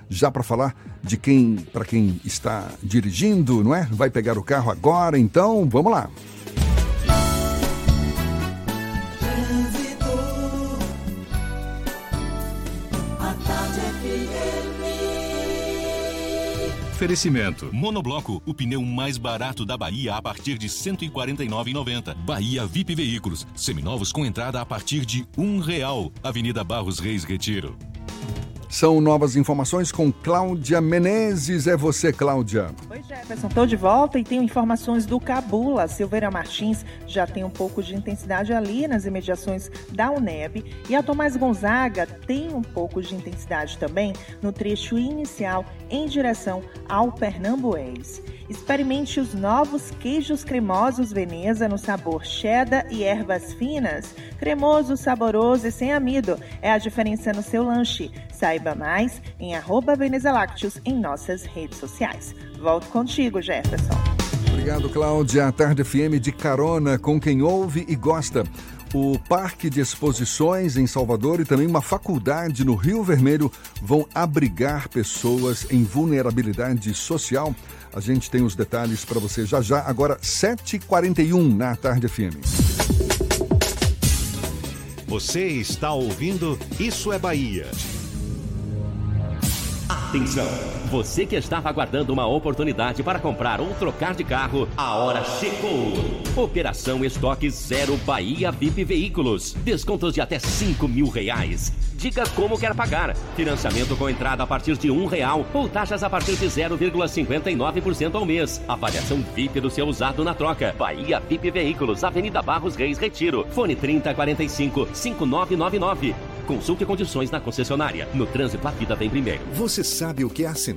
já para falar de quem, para quem está dirigindo, não é? Vai pegar o carro agora, então vamos lá. Oferecimento. Monobloco, o pneu mais barato da Bahia a partir de R$ 149,90. Bahia VIP Veículos, seminovos com entrada a partir de um real. Avenida Barros Reis Retiro. São novas informações com Cláudia Menezes. É você, Cláudia. Oi, Jefferson. Estou de volta e tenho informações do Cabula. Silveira Martins já tem um pouco de intensidade ali nas imediações da UNEB. E a Tomás Gonzaga tem um pouco de intensidade também no trecho inicial em direção ao Pernambués. Experimente os novos queijos cremosos Veneza no sabor cheddar e ervas finas. Cremoso, saboroso e sem amido. É a diferença no seu lanche. Saiba mais em arroba Veneza Lácteos em nossas redes sociais. Volto contigo, Jefferson. Obrigado, Cláudia. A Tarde FM de carona com quem ouve e gosta. O Parque de Exposições em Salvador e também uma faculdade no Rio Vermelho vão abrigar pessoas em vulnerabilidade social. A gente tem os detalhes para você já já, agora 7h41 na Tarde FM. Você está ouvindo Isso é Bahia. Atenção! Você que estava aguardando uma oportunidade para comprar ou trocar de carro, a hora chegou! Operação Estoque Zero Bahia VIP Veículos. Descontos de até 5 mil reais. Diga como quer pagar. Financiamento com entrada a partir de um real ou taxas a partir de 0,59% ao mês. Avaliação VIP do seu usado na troca. Bahia VIP Veículos, Avenida Barros Reis Retiro. Fone 3045 5999. Consulte condições na concessionária. No trânsito, a vida vem primeiro. Você sabe o que a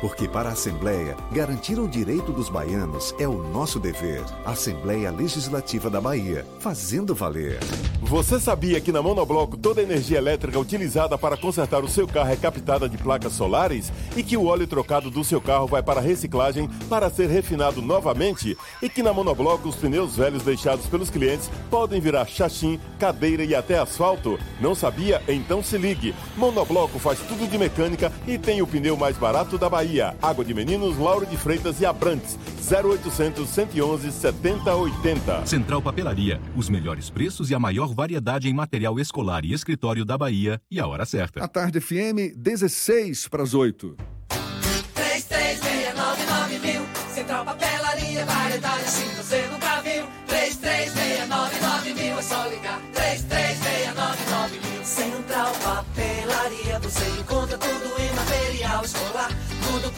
Porque para a Assembleia, garantir o direito dos baianos é o nosso dever. Assembleia Legislativa da Bahia, fazendo valer. Você sabia que na Monobloco toda a energia elétrica utilizada para consertar o seu carro é captada de placas solares? E que o óleo trocado do seu carro vai para reciclagem para ser refinado novamente? E que na Monobloco os pneus velhos deixados pelos clientes podem virar chachim, cadeira e até asfalto? Não sabia? Então se ligue. Monobloco faz tudo de mecânica e tem o pneu mais barato da Bahia. Bahia. Água de Meninos, Lauro de Freitas e Abrantes. 0800 111 7080. Central Papelaria. Os melhores preços e a maior variedade em material escolar e escritório da Bahia. E a hora certa. A tarde FM, 16 para as 8. 3369 Central Papelaria, variedade 5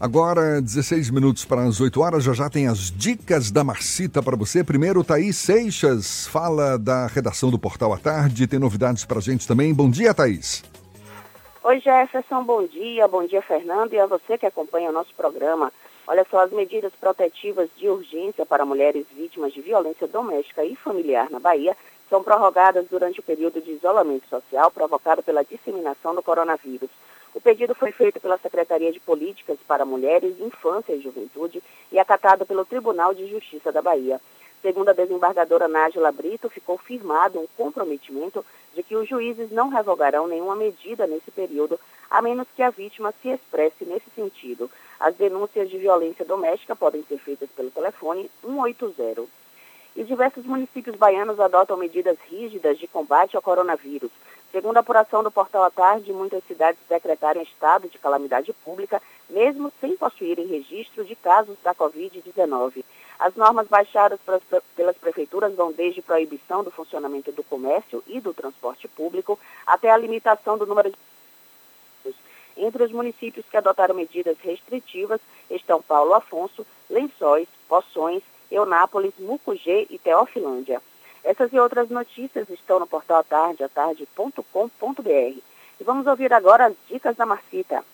Agora, 16 minutos para as 8 horas, já já tem as dicas da Marcita para você. Primeiro, Thaís Seixas fala da redação do Portal à Tarde, tem novidades para a gente também. Bom dia, Thaís. Oi, Jefferson, bom dia. Bom dia, Fernando, e a você que acompanha o nosso programa. Olha só, as medidas protetivas de urgência para mulheres vítimas de violência doméstica e familiar na Bahia são prorrogadas durante o período de isolamento social provocado pela disseminação do coronavírus. O pedido foi feito pela Secretaria de Políticas para Mulheres, Infância e Juventude e acatado pelo Tribunal de Justiça da Bahia. Segundo a desembargadora Nájila Brito, ficou firmado um comprometimento de que os juízes não revogarão nenhuma medida nesse período, a menos que a vítima se expresse nesse sentido. As denúncias de violência doméstica podem ser feitas pelo telefone 180. E diversos municípios baianos adotam medidas rígidas de combate ao coronavírus. Segundo a apuração do Portal à Tarde, muitas cidades decretaram estado de calamidade pública, mesmo sem possuírem registro de casos da Covid-19. As normas baixadas pelas prefeituras vão desde proibição do funcionamento do comércio e do transporte público até a limitação do número de. Entre os municípios que adotaram medidas restritivas estão Paulo Afonso, Lençóis, Poções, Eunápolis, Mucugê e Teofilândia. Essas e outras notícias estão no portal Tarde, atarde.com.br. E vamos ouvir agora as dicas da Marcita.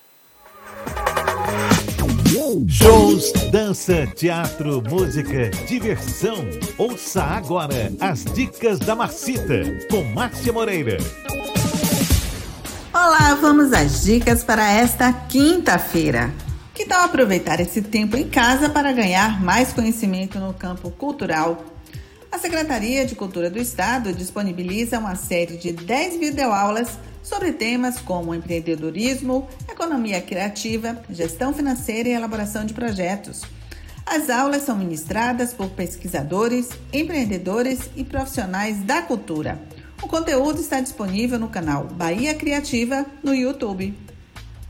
Shows, dança, teatro, música, diversão. Ouça agora as dicas da Marcita com Márcia Moreira. Olá, vamos às dicas para esta quinta-feira. Que tal aproveitar esse tempo em casa para ganhar mais conhecimento no campo cultural? A Secretaria de Cultura do Estado disponibiliza uma série de 10 videoaulas sobre temas como empreendedorismo, economia criativa, gestão financeira e elaboração de projetos. As aulas são ministradas por pesquisadores, empreendedores e profissionais da cultura. O conteúdo está disponível no canal Bahia Criativa no YouTube.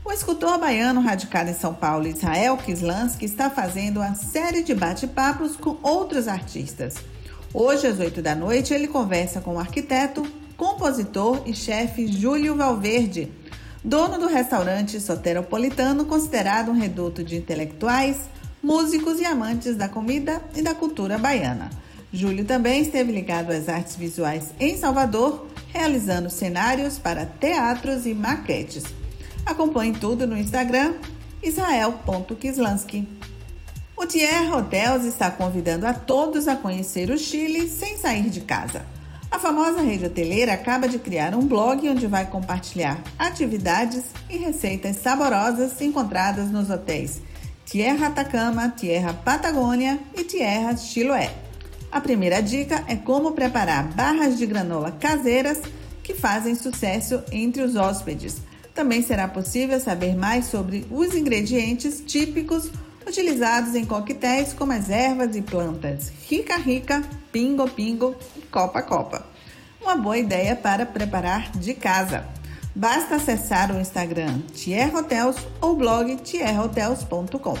O escultor baiano radicado em São Paulo, Israel Kislansky, está fazendo uma série de bate-papos com outros artistas. Hoje, às 8 da noite, ele conversa com o arquiteto compositor e chefe Júlio Valverde, dono do restaurante Soteropolitano, considerado um reduto de intelectuais, músicos e amantes da comida e da cultura baiana. Júlio também esteve ligado às artes visuais em Salvador, realizando cenários para teatros e maquetes. Acompanhe tudo no Instagram israel.kislansky. O Tier Hotels está convidando a todos a conhecer o Chile sem sair de casa. A famosa rede hoteleira acaba de criar um blog onde vai compartilhar atividades e receitas saborosas encontradas nos hotéis Tierra Atacama, Tierra Patagônia e Tierra Chiloé. A primeira dica é como preparar barras de granola caseiras que fazem sucesso entre os hóspedes. Também será possível saber mais sobre os ingredientes típicos utilizados em coquetéis como as ervas e plantas Rica Rica, Pingo Pingo e Copa Copa. Uma boa ideia para preparar de casa. Basta acessar o Instagram Tier Hotels ou blog tierhotels.com.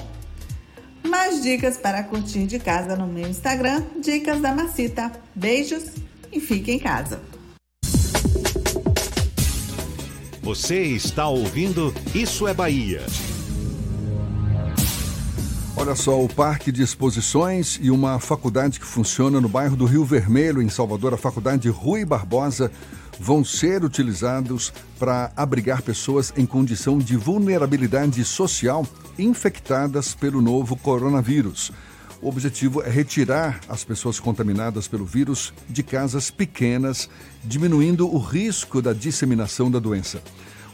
Mais dicas para curtir de casa no meu Instagram, Dicas da Macita. Beijos e fique em casa. Você está ouvindo Isso é Bahia. Olha só, o Parque de Exposições e uma faculdade que funciona no bairro do Rio Vermelho, em Salvador, a Faculdade Rui Barbosa, vão ser utilizados para abrigar pessoas em condição de vulnerabilidade social infectadas pelo novo coronavírus. O objetivo é retirar as pessoas contaminadas pelo vírus de casas pequenas, diminuindo o risco da disseminação da doença.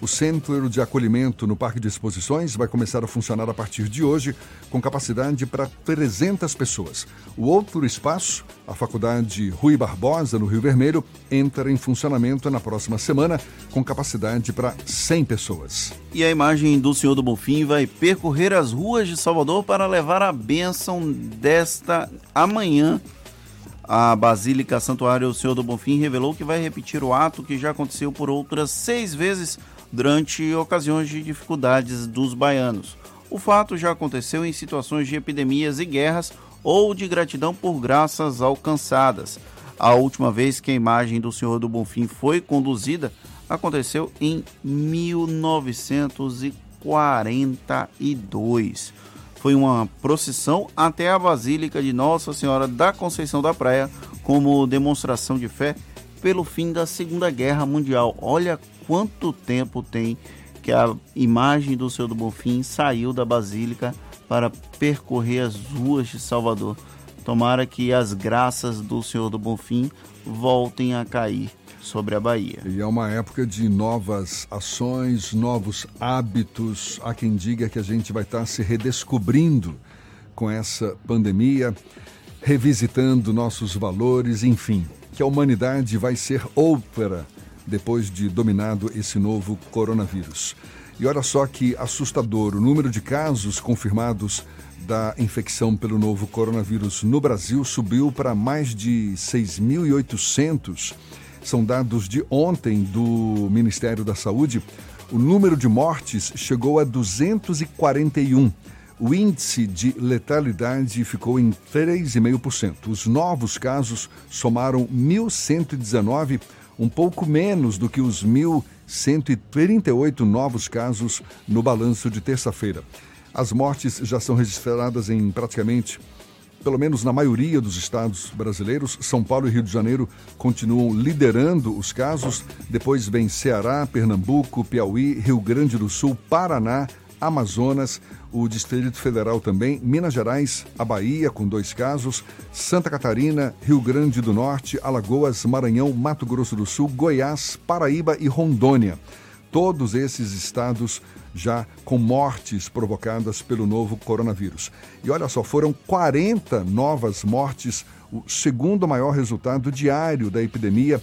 O Centro de Acolhimento no Parque de Exposições vai começar a funcionar a partir de hoje, com capacidade para 300 pessoas. O outro espaço, a Faculdade Rui Barbosa, no Rio Vermelho, entra em funcionamento na próxima semana, com capacidade para 100 pessoas. E a imagem do Senhor do Bonfim vai percorrer as ruas de Salvador para levar a bênção desta amanhã. A Basílica Santuário Senhor do Bonfim revelou que vai repetir o ato que já aconteceu por outras seis vezes durante ocasiões de dificuldades dos baianos. O fato já aconteceu em situações de epidemias e guerras ou de gratidão por graças alcançadas. A última vez que a imagem do Senhor do Bonfim foi conduzida aconteceu em 1942. Foi uma procissão até a Basílica de Nossa Senhora da Conceição da Praia como demonstração de fé pelo fim da Segunda Guerra Mundial. Olha quanto tempo tem que a imagem do Senhor do Bonfim saiu da Basílica para percorrer as ruas de Salvador. Tomara que as graças do Senhor do Bonfim voltem a cair sobre a Bahia. E é uma época de novas ações, novos hábitos. Há quem diga que a gente vai estar se redescobrindo com essa pandemia, revisitando nossos valores, enfim, que a humanidade vai ser outra depois de dominado esse novo coronavírus. E olha só que assustador o número de casos confirmados da infecção pelo novo coronavírus no Brasil subiu para mais de 6.800. São dados de ontem do Ministério da Saúde. O número de mortes chegou a 241. O índice de letalidade ficou em 3,5%. Os novos casos somaram 1.119, um pouco menos do que os 1.138 novos casos no balanço de terça-feira. As mortes já são registradas em praticamente, pelo menos na maioria dos estados brasileiros. São Paulo e Rio de Janeiro continuam liderando os casos. Depois vem Ceará, Pernambuco, Piauí, Rio Grande do Sul, Paraná, Amazonas, o Distrito Federal também, Minas Gerais, a Bahia com dois casos, Santa Catarina, Rio Grande do Norte, Alagoas, Maranhão, Mato Grosso do Sul, Goiás, Paraíba e Rondônia. Todos esses estados já com mortes provocadas pelo novo coronavírus. E olha só, foram 40 novas mortes, o segundo maior resultado diário da epidemia.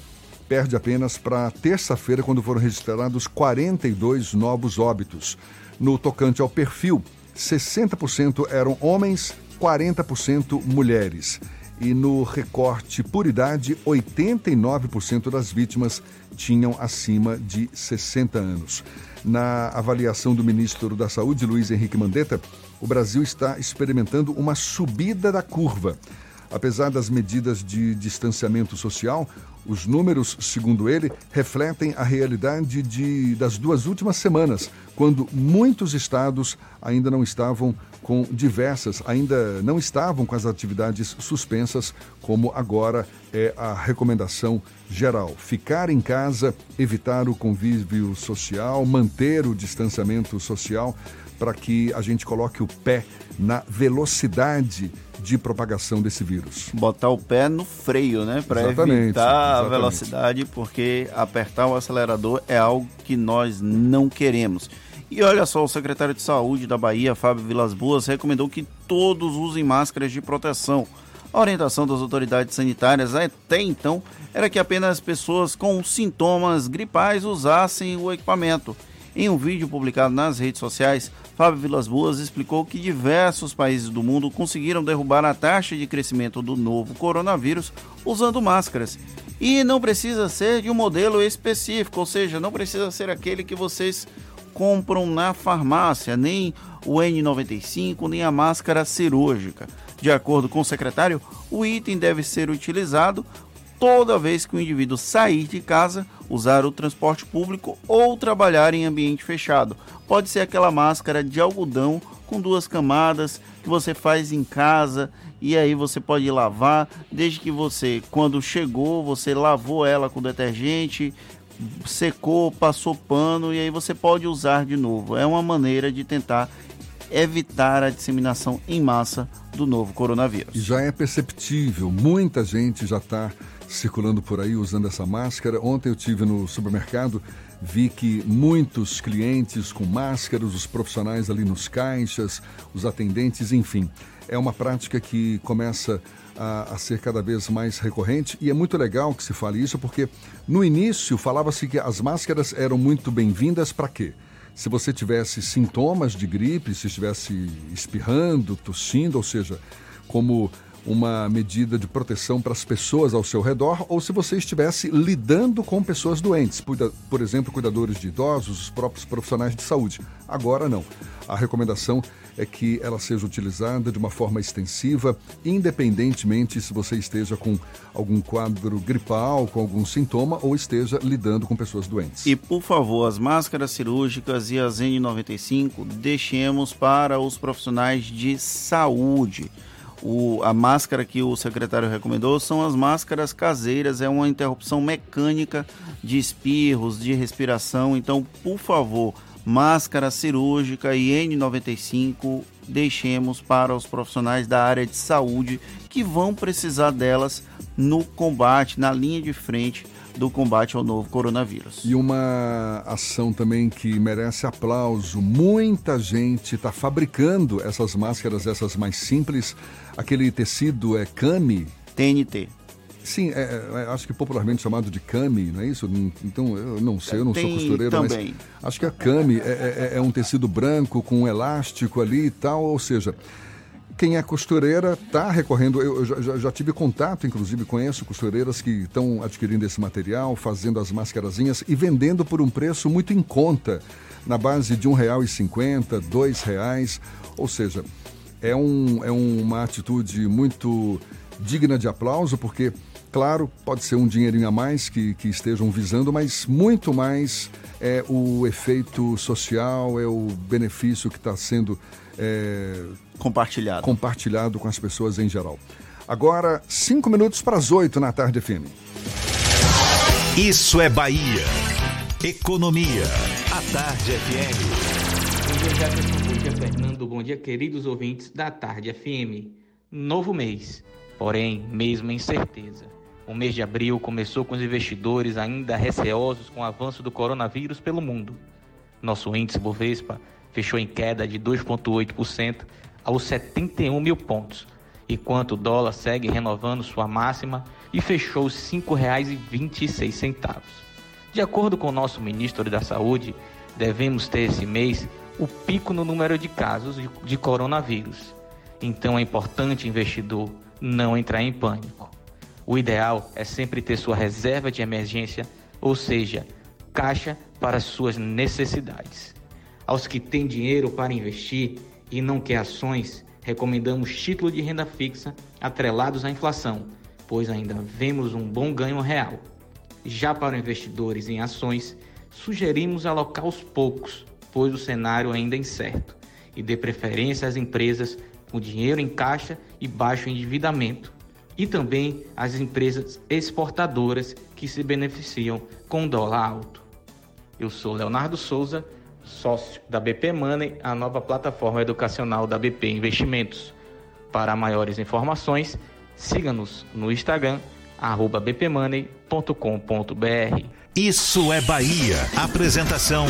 Perde apenas para terça-feira, quando foram registrados 42 novos óbitos. No tocante ao perfil, 60% eram homens, 40% mulheres. E no recorte por idade, 89% das vítimas tinham acima de 60 anos. Na avaliação do ministro da Saúde, Luiz Henrique Mandetta, o Brasil está experimentando uma subida da curva. Apesar das medidas de distanciamento social, os números, segundo ele, refletem a realidade de, das duas últimas semanas, quando muitos estados ainda não estavam com diversas, ainda não estavam com as atividades suspensas, como agora é a recomendação geral. Ficar em casa, evitar o convívio social, manter o distanciamento social para que a gente coloque o pé na velocidade de propagação desse vírus. Botar o pé no freio, né? Para evitar exatamente. a velocidade, porque apertar o acelerador é algo que nós não queremos. E olha só, o secretário de Saúde da Bahia, Fábio Vilas Boas, recomendou que todos usem máscaras de proteção. A orientação das autoridades sanitárias até então era que apenas pessoas com sintomas gripais usassem o equipamento. Em um vídeo publicado nas redes sociais, Fábio Vilas Boas explicou que diversos países do mundo conseguiram derrubar a taxa de crescimento do novo coronavírus usando máscaras. E não precisa ser de um modelo específico, ou seja, não precisa ser aquele que vocês compram na farmácia, nem o N95, nem a máscara cirúrgica. De acordo com o secretário, o item deve ser utilizado toda vez que o indivíduo sair de casa, usar o transporte público ou trabalhar em ambiente fechado. Pode ser aquela máscara de algodão com duas camadas que você faz em casa e aí você pode lavar, desde que você, quando chegou, você lavou ela com detergente, secou, passou pano e aí você pode usar de novo. É uma maneira de tentar evitar a disseminação em massa do novo coronavírus. Já é perceptível, muita gente já está circulando por aí usando essa máscara. Ontem eu tive no supermercado, vi que muitos clientes com máscaras, os profissionais ali nos caixas, os atendentes, enfim. É uma prática que começa a, a, ser cada vez mais recorrente e é muito legal que se fale isso porque no início falava-se que as máscaras eram muito bem-vindas para quê? Se você tivesse sintomas de gripe, se estivesse espirrando, tossindo, ou seja, como uma medida de proteção para as pessoas ao seu redor ou se você estivesse lidando com pessoas doentes, por exemplo, cuidadores de idosos, os próprios profissionais de saúde. Agora não. A recomendação é que ela seja utilizada de uma forma extensiva, independentemente se você esteja com algum quadro gripal, com algum sintoma ou esteja lidando com pessoas doentes. E por favor, as máscaras cirúrgicas e as N95 deixemos para os profissionais de saúde. O, a máscara que o secretário recomendou são as máscaras caseiras, é uma interrupção mecânica de espirros, de respiração. Então, por favor, máscara cirúrgica e N95 deixemos para os profissionais da área de saúde que vão precisar delas no combate, na linha de frente do combate ao novo coronavírus. E uma ação também que merece aplauso. Muita gente está fabricando essas máscaras, essas mais simples. Aquele tecido é cami. TNT. Sim, é, é, acho que popularmente chamado de cami, não é isso? Então, eu não sei, eu não Tem sou costureiro, também. mas acho que a cami é, é- é um tecido branco com um elástico ali e tal, ou seja, quem é costureira está recorrendo. Eu, já- já, tive contato, inclusive, conheço costureiras que estão adquirindo esse material, fazendo as mascarazinhas e vendendo por um preço muito em conta, na base de R$ 1,50, R$ reais. Ou seja, é, um, é uma atitude muito digna de aplauso, porque, claro, pode ser um dinheirinho a mais que, que estejam visando, mas muito mais é o efeito social, é o benefício que está sendo é, compartilhado. compartilhado com as pessoas em geral. Agora, cinco minutos para as oito na tarde FM. Isso é Bahia. Economia. A Tarde FM. Bom dia, Jefferson. Bom dia, Fernando. Bom dia, queridos ouvintes da Tarde FM. Novo mês, porém, mesmo incerteza. O mês de abril começou com os investidores ainda receosos com o avanço do coronavírus pelo mundo. Nosso índice Bovespa fechou em queda de 2,8% aos 71 mil pontos, enquanto o dólar segue renovando sua máxima e fechou R$ 5,26. De acordo com o nosso ministro da Saúde, devemos ter esse mês o pico no número de casos de coronavírus. Então é importante, investidor, não entrar em pânico. O ideal é sempre ter sua reserva de emergência, ou seja, caixa para as suas necessidades. Aos que têm dinheiro para investir e não quer ações, recomendamos título de renda fixa atrelados à inflação, pois ainda vemos um bom ganho real. Já para investidores em ações, sugerimos alocar aos poucos, pois o cenário ainda é incerto, e dê preferência às empresas com dinheiro em caixa e baixo endividamento, e também às empresas exportadoras que se beneficiam com dólar alto. Eu sou Leonardo Souza, sócio da BP Money, a nova plataforma educacional da BP Investimentos. Para maiores informações, siga-nos no Instagram, bpmoney.com.br. Isso é Bahia. Apresentação: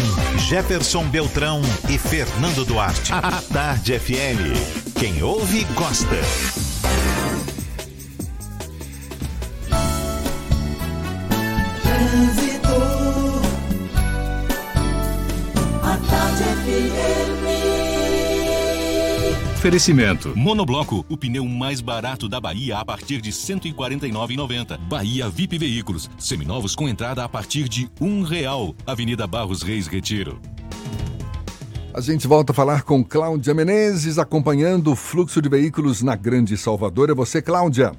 Jefferson Beltrão e Fernando Duarte. A Tarde FM. Quem ouve, gosta. Oferecimento. Monobloco, o pneu mais barato da Bahia a partir de R$ 149,90. Bahia VIP Veículos, seminovos com entrada a partir de um real. Avenida Barros Reis Retiro. A gente volta a falar com Cláudia Menezes, acompanhando o fluxo de veículos na Grande Salvador. É você, Cláudia.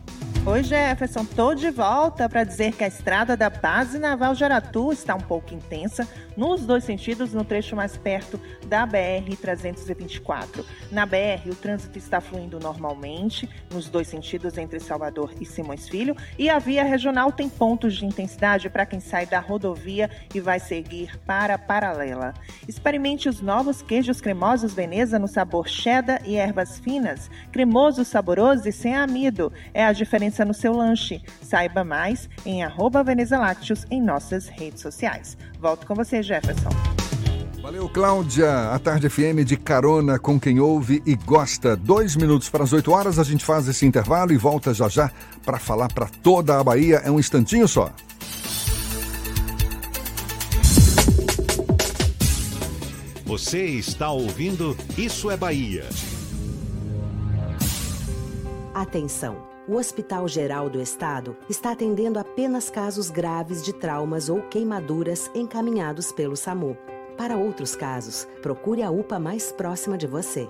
Oi, Jefferson, tô de volta para dizer que a estrada da Base Naval de Aratu está um pouco intensa nos dois sentidos, no trecho mais perto da BR-324. Na BR, o trânsito está fluindo normalmente, nos dois sentidos entre Salvador e Simões Filho, e a via regional tem pontos de intensidade para quem sai da rodovia e vai seguir para a paralela. Experimente os novos queijos cremosos Veneza no sabor cheddar e ervas finas, cremoso, saboroso e sem amido. É a diferença no seu lanche. Saiba mais em arroba Veneza Lácteos em nossas redes sociais. Volto com você, Jefferson. Valeu, Cláudia. A Tarde FM de carona com quem ouve e gosta. Dois minutos para as oito horas, a gente faz esse intervalo e volta já já para falar para toda a Bahia. É um instantinho só. Você está ouvindo Isso é Bahia. Atenção! O Hospital Geral do Estado está atendendo apenas casos graves de traumas ou queimaduras encaminhados pelo SAMU. Para outros casos, procure a UPA mais próxima de você.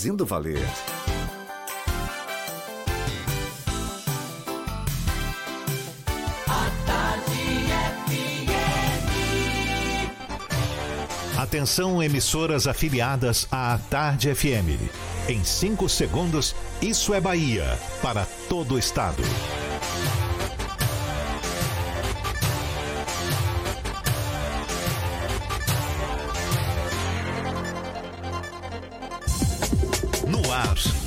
fazendo valer. Atenção, emissoras afiliadas à Tarde FM. Em 5 segundos, isso é Bahia para todo o estado.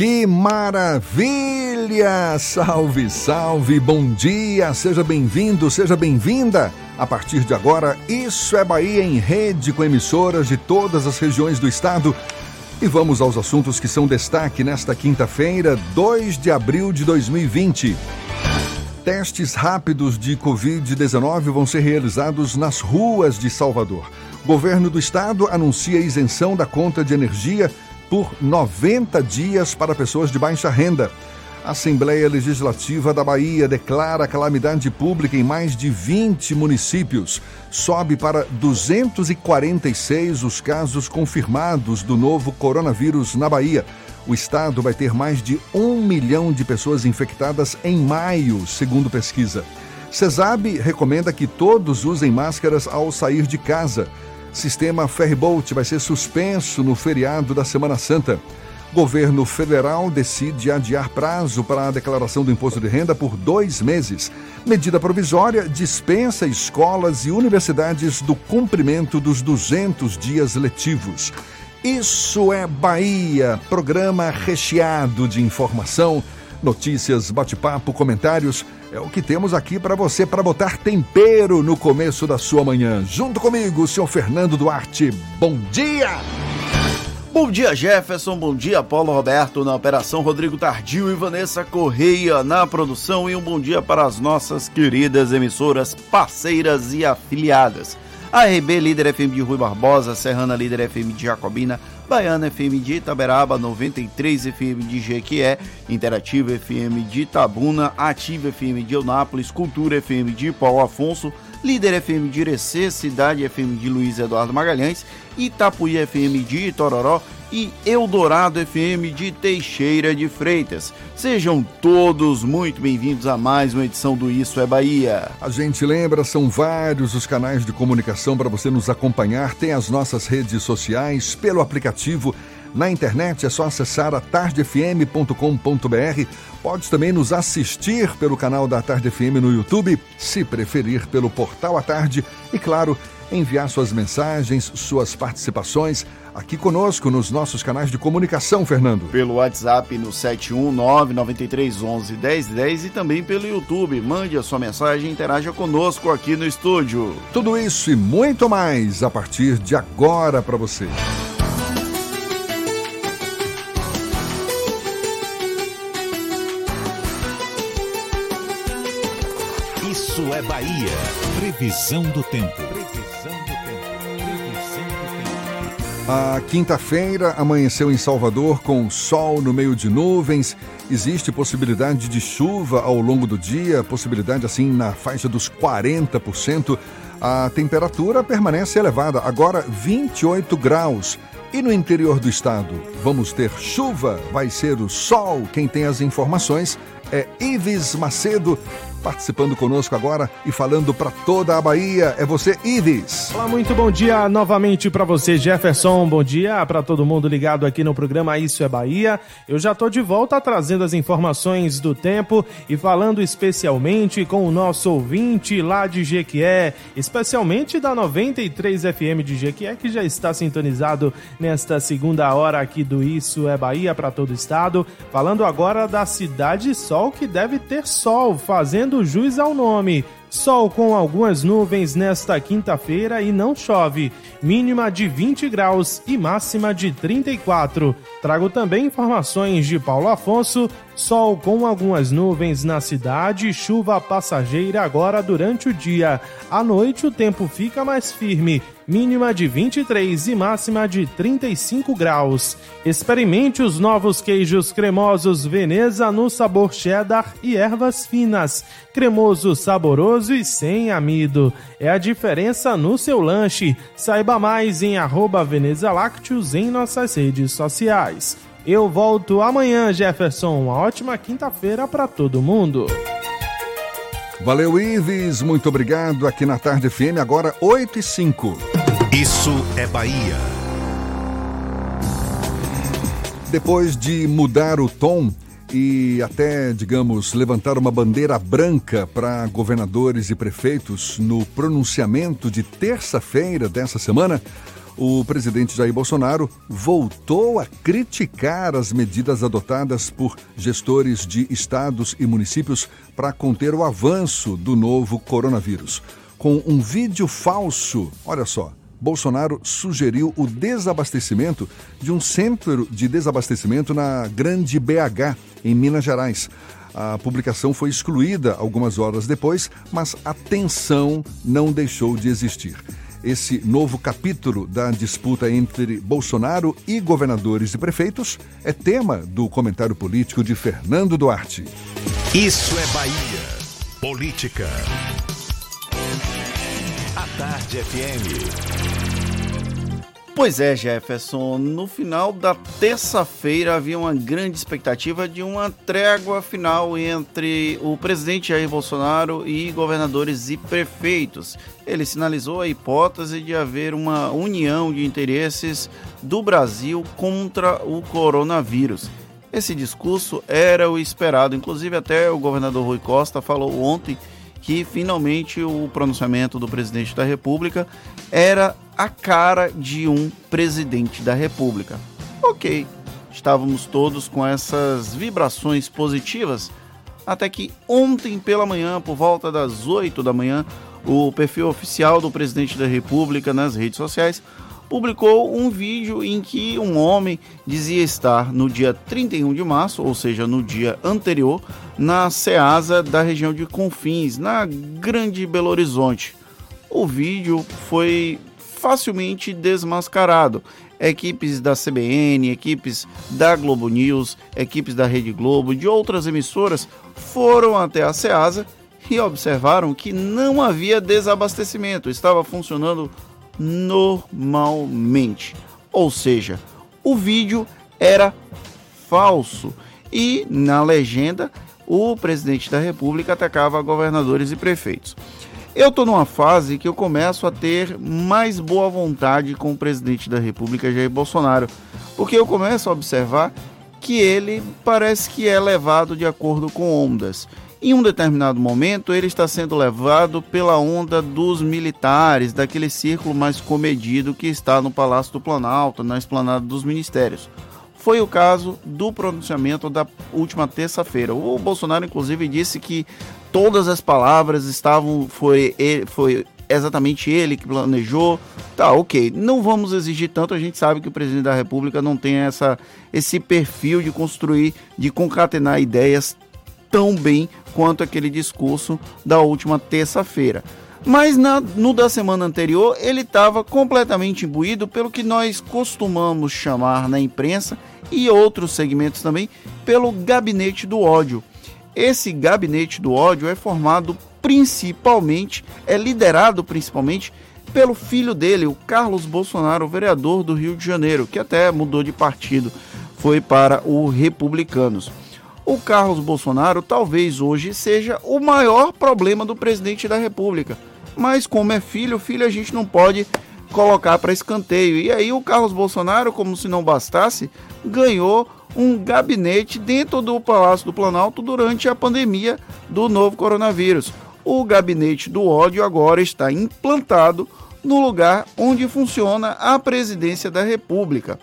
Que maravilha! Salve, salve, bom dia, seja bem-vindo, seja bem-vinda. A partir de agora, Isso é Bahia em rede com emissoras de todas as regiões do estado. E vamos aos assuntos que são destaque nesta quinta-feira, 2 de abril de 2020. Testes rápidos de Covid-19 vão ser realizados nas ruas de Salvador. Governo do estado anuncia isenção da conta de energia por 90 dias para pessoas de baixa renda. A Assembleia Legislativa da Bahia declara calamidade pública em mais de 20 municípios. Sobe para 246 os casos confirmados do novo coronavírus na Bahia. O estado vai ter mais de um milhão de pessoas infectadas em maio, segundo pesquisa. CESAB recomenda que todos usem máscaras ao sair de casa. Sistema Ferryboat vai ser suspenso no feriado da Semana Santa. Governo federal decide adiar prazo para a declaração do imposto de renda por dois meses. Medida provisória dispensa escolas e universidades do cumprimento dos 200 dias letivos. Isso é Bahia, programa recheado de informação, notícias, bate-papo, comentários. É o que temos aqui para você, para botar tempero no começo da sua manhã. Junto comigo, o senhor Fernando Duarte. Bom dia! Bom dia, Jefferson. Bom dia, Paulo Roberto na operação, Rodrigo Tardio e Vanessa Correia na produção. E um bom dia para as nossas queridas emissoras parceiras e afiliadas. A RB Líder FM de Rui Barbosa, Serrana Líder FM de Jacobina, Baiana FM de Itaberaba, 93 FM de Jequié, Interativa FM de Itabuna, Ativa FM de Eunápolis, Cultura FM de Paulo Afonso, Líder FM de Irecê, Cidade FM de Luiz Eduardo Magalhães, Itapuí FM de Itororó e Eldorado FM de Teixeira de Freitas. Sejam todos muito bem-vindos a mais uma edição do Isso é Bahia. A gente lembra, são vários os canais de comunicação para você nos acompanhar. Tem as nossas redes sociais, pelo aplicativo. Na internet é só acessar a tardefm.com.br. Pode também nos assistir pelo canal da Tarde FM no YouTube, se preferir pelo portal à tarde e, claro, enviar suas mensagens, suas participações aqui conosco nos nossos canais de comunicação, Fernando. Pelo WhatsApp no 71993111010 e também pelo YouTube. Mande a sua mensagem e interaja conosco aqui no estúdio. Tudo isso e muito mais a partir de agora para você. Isso é Bahia. Previsão do tempo. A quinta-feira amanheceu em Salvador com sol no meio de nuvens. Existe possibilidade de chuva ao longo do dia, possibilidade assim na faixa dos 40%. A temperatura permanece elevada, agora 28 graus. E no interior do estado, vamos ter chuva, vai ser o sol. Quem tem as informações é Ives Macedo, participando conosco agora e falando para toda a Bahia. É você, Ives. Olá, muito bom dia novamente para você, Jefferson. Bom dia para todo mundo ligado aqui no programa Isso é Bahia. Eu já tô de volta trazendo as informações do tempo e falando especialmente com o nosso ouvinte lá de Jequié, especialmente da 93 FM de Jequié, que já está sintonizado nesta segunda hora aqui do Isso é Bahia para todo o estado. Falando agora da Cidade Sol, que deve ter sol, fazendo dando jus ao nome. Sol com algumas nuvens nesta quinta-feira e não chove. Mínima de 20 graus e máxima de 34. Trago também informações de Paulo Afonso, sol com algumas nuvens na cidade, chuva passageira agora durante o dia. À noite o tempo fica mais firme, mínima de 23 e máxima de 35 graus. Experimente os novos queijos cremosos Veneza no sabor cheddar e ervas finas. Cremoso, saboroso e sem amido. É a diferença no seu lanche. Saiba mais em arroba Veneza Lácteos em nossas redes sociais. Eu volto amanhã, Jefferson. Uma ótima quinta-feira para todo mundo. Valeu, Ives. Muito obrigado. Aqui na Tarde FM, agora 8 e 5. Isso é Bahia. Depois de mudar o tom e até, digamos, levantar uma bandeira branca para governadores e prefeitos no pronunciamento de terça-feira dessa semana, o presidente Jair Bolsonaro voltou a criticar as medidas adotadas por gestores de estados e municípios para conter o avanço do novo coronavírus. Com um vídeo falso, olha só, Bolsonaro sugeriu o desabastecimento de um centro de desabastecimento na Grande BH, em Minas Gerais. A publicação foi excluída algumas horas depois, mas a tensão não deixou de existir. Esse novo capítulo da disputa entre Bolsonaro e governadores e prefeitos é tema do comentário político de Fernando Duarte. Isso é Bahia. Política. Tarde FM. Pois é, Jefferson. No final da terça-feira havia uma grande expectativa de uma trégua final entre o presidente Jair Bolsonaro e governadores e prefeitos. Ele sinalizou a hipótese de haver uma união de interesses do Brasil contra o coronavírus. Esse discurso era o esperado, inclusive até o governador Rui Costa falou ontem que finalmente o pronunciamento do presidente da República era a cara de um presidente da República. Ok, estávamos todos com essas vibrações positivas, até que ontem pela manhã, por volta das 8 da manhã, o perfil oficial do presidente da República nas redes sociais publicou um vídeo em que um homem dizia estar no dia 31 de março, ou seja, no dia anterior, na Ceasa da região de Confins, na Grande Belo Horizonte. O vídeo foi facilmente desmascarado. Equipes da CBN, equipes da Globo News, equipes da Rede Globo, de outras emissoras foram até a Ceasa e observaram que não havia desabastecimento, estava funcionando normalmente. Ou seja, o vídeo era falso e na legenda o presidente da República atacava governadores e prefeitos. Eu estou numa fase que eu começo a ter mais boa vontade com o presidente da República, Jair Bolsonaro, porque eu começo a observar que ele parece que é levado de acordo com ondas. Em um determinado momento, ele está sendo levado pela onda dos militares, daquele círculo mais comedido que está no Palácio do Planalto, na esplanada dos ministérios. Foi o caso do pronunciamento da última terça-feira. O Bolsonaro, inclusive, disse que todas as palavras estavam. Foi, foi exatamente ele que planejou. Tá, ok. Não vamos exigir tanto, a gente sabe que o presidente da República não tem essa, esse perfil de construir, de concatenar ideias tão bem quanto aquele discurso da última terça-feira. Mas na, no da semana anterior ele estava completamente imbuído pelo que nós costumamos chamar na imprensa e outros segmentos também pelo gabinete do ódio. Esse gabinete do ódio é formado principalmente, é liderado principalmente pelo filho dele, o Carlos Bolsonaro, vereador do Rio de Janeiro, que até mudou de partido, foi para o Republicanos o Carlos Bolsonaro talvez hoje seja o maior problema do presidente da República. Mas como é filho, filho a gente não pode colocar para escanteio. E aí o Carlos Bolsonaro, como se não bastasse, ganhou um gabinete dentro do Palácio do Planalto durante a pandemia do novo coronavírus. O gabinete do ódio agora está implantado no lugar onde funciona a presidência da República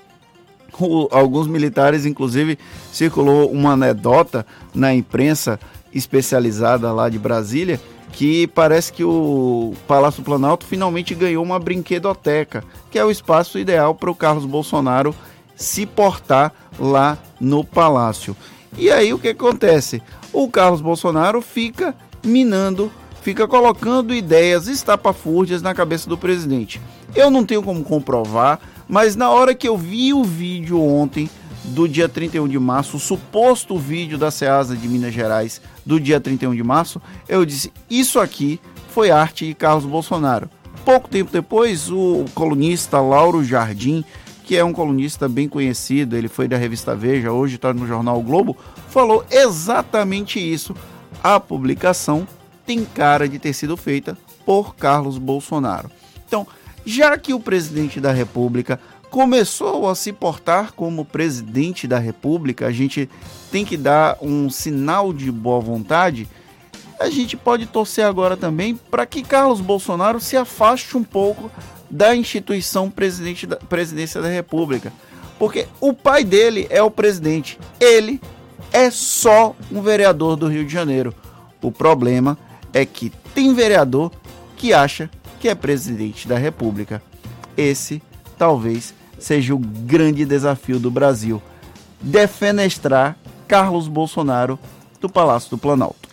o, alguns militares, inclusive, circulou uma anedota na imprensa especializada lá de Brasília que parece que o Palácio Planalto finalmente ganhou uma brinquedoteca, que é o espaço ideal para o Carlos Bolsonaro se portar lá no palácio. E aí o que acontece? O Carlos Bolsonaro fica minando, fica colocando ideias estapafúrdias na cabeça do presidente. Eu não tenho como comprovar, mas na hora que eu vi o vídeo ontem do dia 31 de março, o suposto vídeo da Ceasa de Minas Gerais do dia 31 de março, eu disse: Isso aqui foi arte de Carlos Bolsonaro. Pouco tempo depois, o colunista Lauro Jardim, que é um colunista bem conhecido, ele foi da revista Veja, hoje está no jornal o Globo, falou exatamente isso. A publicação tem cara de ter sido feita por Carlos Bolsonaro. Então, já que o presidente da República começou a se portar como presidente da República, a gente tem que dar um sinal de boa vontade. A gente pode torcer agora também para que Carlos Bolsonaro se afaste um pouco da instituição presidente da, presidência da República. Porque o pai dele é o presidente. Ele é só um vereador do Rio de Janeiro. O problema é que tem vereador que acha que é presidente da República. Esse talvez seja o grande desafio do Brasil: defenestrar Carlos Bolsonaro do Palácio do Planalto.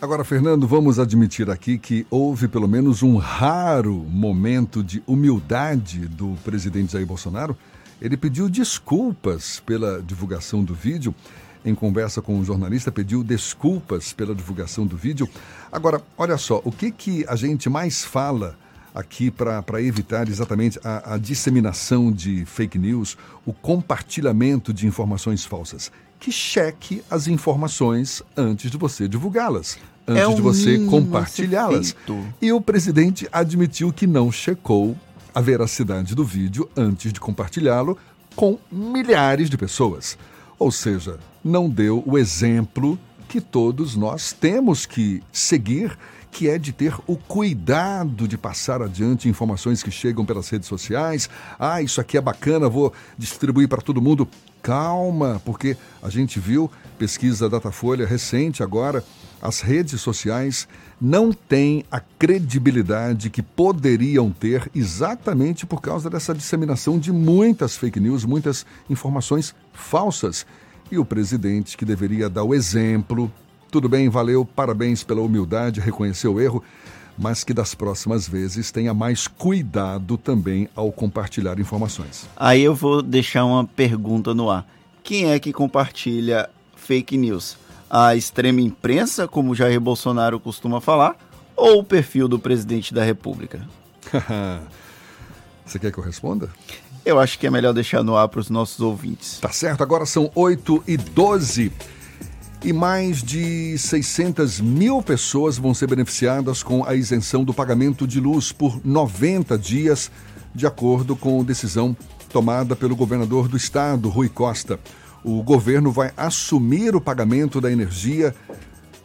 Agora, Fernando, vamos admitir aqui que houve pelo menos um raro momento de humildade do presidente Jair Bolsonaro. Ele pediu desculpas pela divulgação do vídeo. Em conversa com o um jornalista, pediu desculpas pela divulgação do vídeo. Agora, olha só, o que, que a gente mais fala aqui para evitar exatamente a, a disseminação de fake news, o compartilhamento de informações falsas. Que cheque as informações antes de você divulgá-las, antes É o de você compartilhá-las. E o presidente admitiu que não checou a veracidade do vídeo antes de compartilhá-lo com milhares de pessoas. Ou seja, não deu o exemplo que todos nós temos que seguir, que é de ter o cuidado de passar adiante informações que chegam pelas redes sociais. Ah, isso aqui é bacana, vou distribuir para todo mundo. Calma, porque a gente viu pesquisa Datafolha recente agora, as redes sociais não têm a credibilidade que poderiam ter exatamente por causa dessa disseminação de muitas fake news, muitas informações falsas. E o presidente que deveria dar o exemplo, tudo bem, valeu, parabéns pela humildade, reconheceu o erro, mas que das próximas vezes tenha mais cuidado também ao compartilhar informações. Aí eu vou deixar uma pergunta no ar. Quem é que compartilha fake news? A extrema imprensa, como Jair Bolsonaro costuma falar, ou o perfil do presidente da República? Você quer que eu responda? Eu acho que é melhor deixar no ar para os nossos ouvintes. Tá certo, agora são 8 e 12 e mais de 600 mil pessoas vão ser beneficiadas com a isenção do pagamento de luz por 90 dias, de acordo com decisão tomada pelo governador do estado, Rui Costa. O governo vai assumir o pagamento da energia,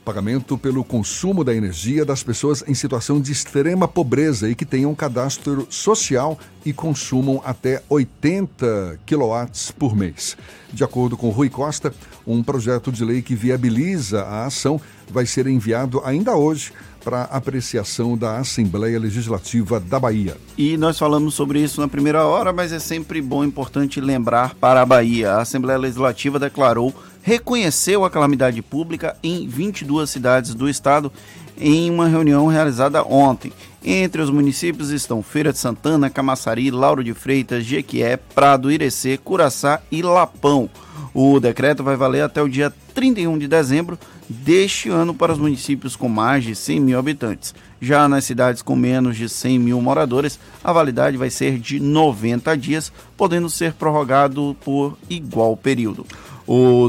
pagamento pelo consumo da energia das pessoas em situação de extrema pobreza e que tenham cadastro social e consumam até 80 quilowatts por mês. De acordo com Rui Costa, um projeto de lei que viabiliza a ação vai ser enviado ainda hoje para apreciação da Assembleia Legislativa da Bahia. E nós falamos sobre isso na primeira hora, mas é sempre bom e importante lembrar para a Bahia. A Assembleia Legislativa declarou, reconheceu a calamidade pública em 22 cidades do estado em uma reunião realizada ontem. Entre os municípios estão Feira de Santana, Camaçari, Lauro de Freitas, Jequié, Prado, Irecê, Curaçá e Lapão. O decreto vai valer até o dia 31 de dezembro deste ano para os municípios com mais de 100 mil habitantes. Já nas cidades com menos de 100 mil moradores, a validade vai ser de 90 dias, podendo ser prorrogado por igual período.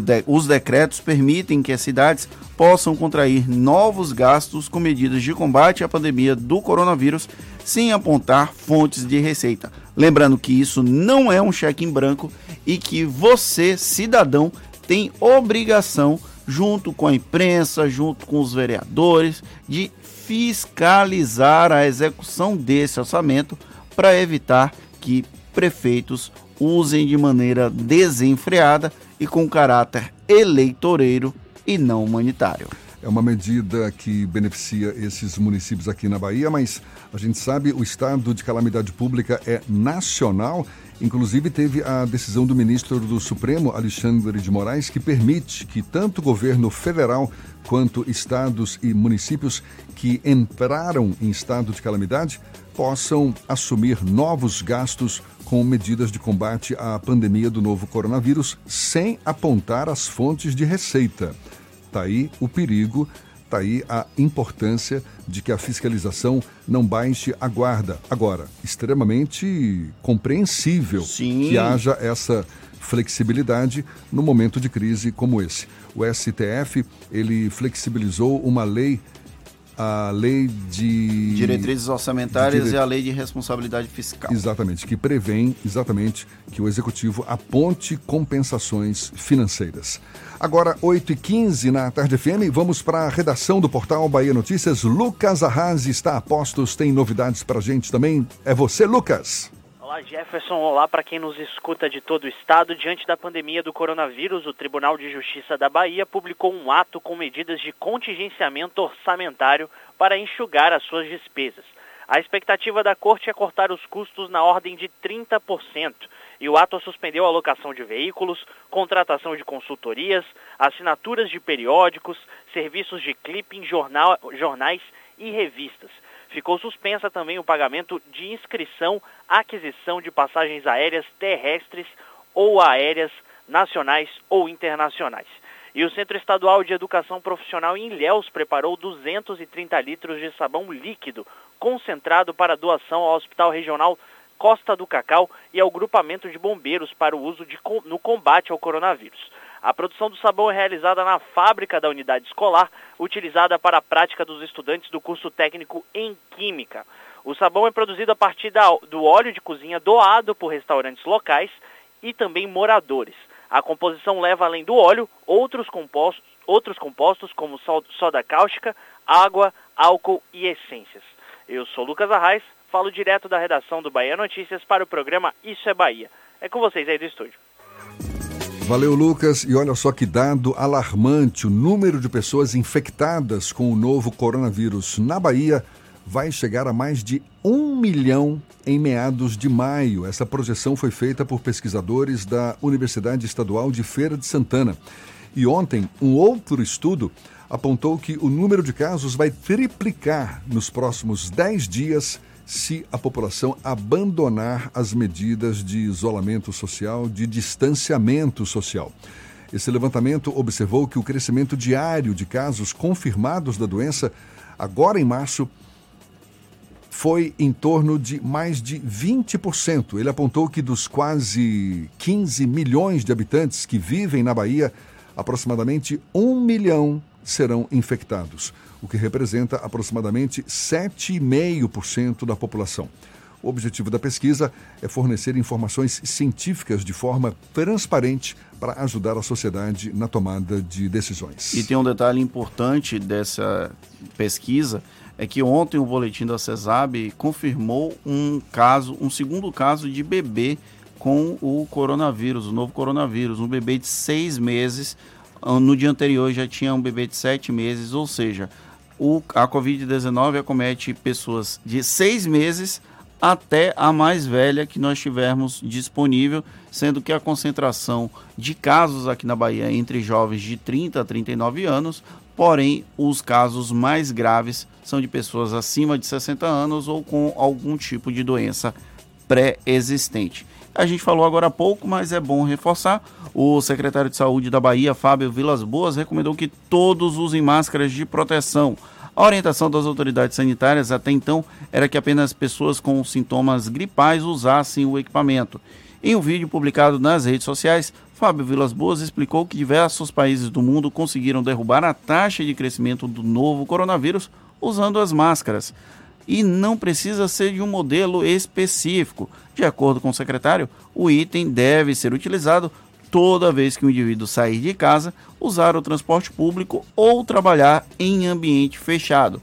De, os decretos permitem que as cidades possam contrair novos gastos com medidas de combate à pandemia do coronavírus sem apontar fontes de receita. Lembrando que isso não é um cheque em branco e que você, cidadão, tem obrigação, junto com a imprensa, junto com os vereadores, de fiscalizar a execução desse orçamento para evitar que prefeitos usem de maneira desenfreada e com caráter eleitoreiro e não humanitário. É uma medida que beneficia esses municípios aqui na Bahia, mas a gente sabe o estado de calamidade pública é nacional Inclusive, teve a decisão do ministro do Supremo, Alexandre de Moraes, que permite que tanto o governo federal quanto estados e municípios que entraram em estado de calamidade possam assumir novos gastos com medidas de combate à pandemia do novo coronavírus sem apontar as fontes de receita. Está aí o perigo, está aí a importância de que a fiscalização não baixe a guarda. Agora, extremamente compreensível Sim. que haja essa flexibilidade no momento de crise como esse. O STF, ele flexibilizou uma lei a lei de Diretrizes orçamentárias dire- e a lei de responsabilidade fiscal. Exatamente, que prevêem exatamente que o executivo aponte compensações financeiras. Agora, 8h15 na Tarde FM, vamos para a redação do portal Bahia Notícias. Lucas Arrazi está a postos, tem novidades para a gente também. É você, Lucas. Olá Jefferson, olá para quem nos escuta de todo o estado. Diante da pandemia do coronavírus, o Tribunal de Justiça da Bahia publicou um ato com medidas de contingenciamento orçamentário para enxugar as suas despesas. A expectativa da corte é cortar os custos na ordem de 30%, e o ato suspendeu a alocação de veículos, contratação de consultorias, assinaturas de periódicos, serviços de clipping, jornal, jornais e revistas. Ficou suspensa também o pagamento de inscrição, aquisição de passagens aéreas terrestres ou aéreas nacionais ou internacionais. E o Centro Estadual de Educação Profissional em Ilhéus preparou 230 litros de sabão líquido concentrado para doação ao Hospital Regional Costa do Cacau e ao grupamento de bombeiros para o uso de, no combate ao coronavírus. A produção do sabão é realizada na fábrica da unidade escolar, utilizada para a prática dos estudantes do curso técnico em Química. O sabão é produzido a partir da- do óleo de cozinha doado por restaurantes locais e também moradores. A composição leva além do óleo outros compostos, outros compostos como soda cáustica, água, álcool e essências. Eu sou Lucas Arraes, falo direto da redação do Bahia Notícias para o programa Isso é Bahia. É com vocês aí do estúdio. Valeu, Lucas. E olha só que dado alarmante: o número de pessoas infectadas com o novo coronavírus na Bahia vai chegar a mais de um milhão em meados de maio. Essa projeção foi feita por pesquisadores da Universidade Estadual de Feira de Santana. E ontem, um outro estudo apontou que o número de casos vai triplicar nos próximos 10 dias se a população abandonar as medidas de isolamento social, de distanciamento social. Esse levantamento observou que o crescimento diário de casos confirmados da doença, agora em março, foi em torno de mais de 20%. Ele apontou que dos quase 15 milhões de habitantes que vivem na Bahia, aproximadamente 1 milhão serão infectados, o que representa aproximadamente 7,5% da população. O objetivo da pesquisa é fornecer informações científicas de forma transparente para ajudar a sociedade na tomada de decisões. E tem um detalhe importante dessa pesquisa, é que ontem o boletim da CESAB confirmou um caso, um segundo caso de bebê com o coronavírus, o novo coronavírus, um bebê de seis meses. Ah, No dia anterior já tinha um bebê de sete meses, ou seja, o, a Covid-19 acomete pessoas de seis meses até a mais velha que nós tivermos disponível, sendo que a concentração de casos aqui na Bahia entre jovens de 30 a 39 anos, porém os casos mais graves são de pessoas acima de 60 anos ou com algum tipo de doença pré-existente. A gente falou agora há pouco, mas é bom reforçar. O secretário de Saúde da Bahia, Fábio Vilas Boas, recomendou que todos usem máscaras de proteção. A orientação das autoridades sanitárias até então era que apenas pessoas com sintomas gripais usassem o equipamento. Em um vídeo publicado nas redes sociais, Fábio Vilas Boas explicou que diversos países do mundo conseguiram derrubar a taxa de crescimento do novo coronavírus usando as máscaras. E não precisa ser de um modelo específico. De acordo com o secretário, o item deve ser utilizado toda vez que o indivíduo sair de casa, usar o transporte público ou trabalhar em ambiente fechado.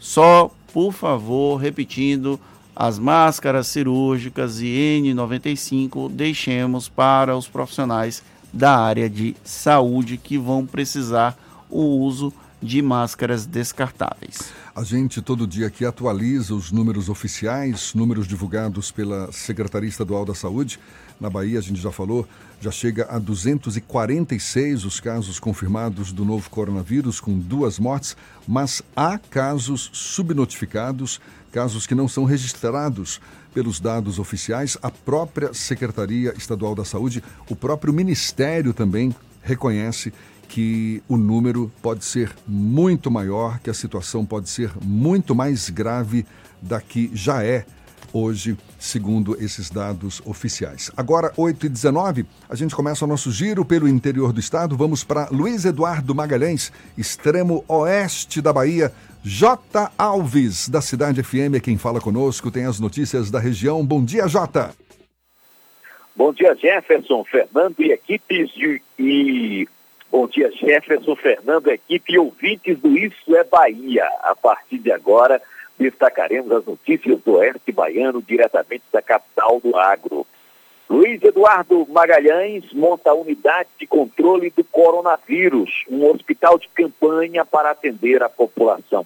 Só, por favor, repetindo, as máscaras cirúrgicas e N95 deixemos para os profissionais da área de saúde que vão precisar o uso de máscaras descartáveis. A gente todo dia aqui atualiza os números oficiais, números divulgados pela Secretaria Estadual da Saúde. Na Bahia, a gente já falou, já chega a 246 os casos confirmados do novo coronavírus, com duas mortes, mas há casos subnotificados, casos que não são registrados pelos dados oficiais. A própria Secretaria Estadual da Saúde, o próprio Ministério também reconhece que o número pode ser muito maior, que a situação pode ser muito mais grave da que já é hoje, segundo esses dados oficiais. Agora, 8 e 19 a gente começa o nosso giro pelo interior do estado. Vamos para Luiz Eduardo Magalhães, extremo oeste da Bahia. J. Alves, da Cidade FM, é quem fala conosco, tem as notícias da região. Bom dia, Jota. Bom dia, Jefferson, Fernando e equipes de, e Bom dia, Jefferson, Fernando, equipe e ouvintes do Isso é Bahia. A partir de agora, destacaremos as notícias do Oeste Baiano, diretamente da capital do agro. Luiz Eduardo Magalhães monta a unidade de controle do coronavírus, um hospital de campanha para atender a população.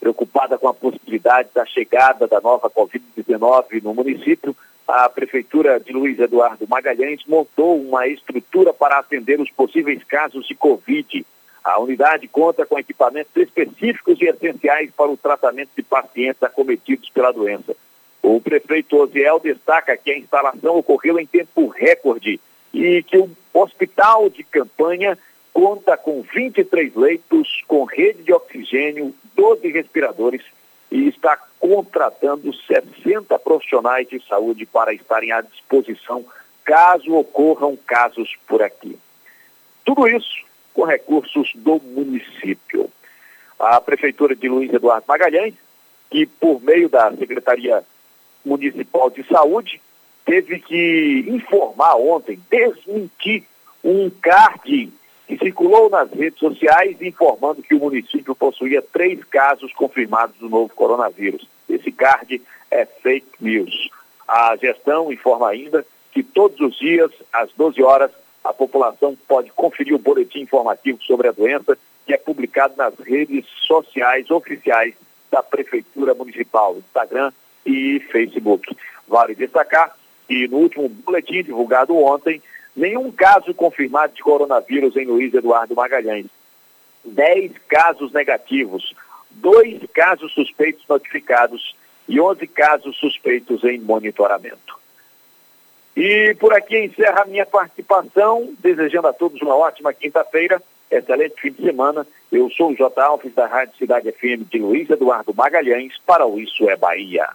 Preocupada com a possibilidade da chegada da nova Covid-19 no município, a Prefeitura de Luiz Eduardo Magalhães montou uma estrutura para atender os possíveis casos de Covid. A unidade conta com equipamentos específicos e essenciais para o tratamento de pacientes acometidos pela doença. O prefeito Osiel destaca que a instalação ocorreu em tempo recorde e que o hospital de campanha conta com 23 leitos, com rede de oxigênio, 12 respiradores e está contratando 60 profissionais de saúde para estarem à disposição caso ocorram casos por aqui. Tudo isso com recursos do município. A Prefeitura de Luiz Eduardo Magalhães, que por meio da Secretaria Municipal de Saúde, teve que informar ontem, desmentir um card que circulou nas redes sociais informando que o município possuía três casos confirmados do novo coronavírus. Esse card é fake news. A gestão informa ainda que todos os dias, às 12 horas, a população pode conferir o boletim informativo sobre a doença que é publicado nas redes sociais oficiais da Prefeitura Municipal, Instagram e Facebook. Vale destacar que no último boletim divulgado ontem, Nenhum caso confirmado de coronavírus em Luiz Eduardo Magalhães. Dez casos negativos, dois casos suspeitos notificados e 11 casos suspeitos em monitoramento. E por aqui encerra a minha participação, desejando a todos uma ótima quinta-feira, excelente fim de semana. Eu sou o J. Alves da Rádio Cidade FM de Luiz Eduardo Magalhães para o Isso é Bahia.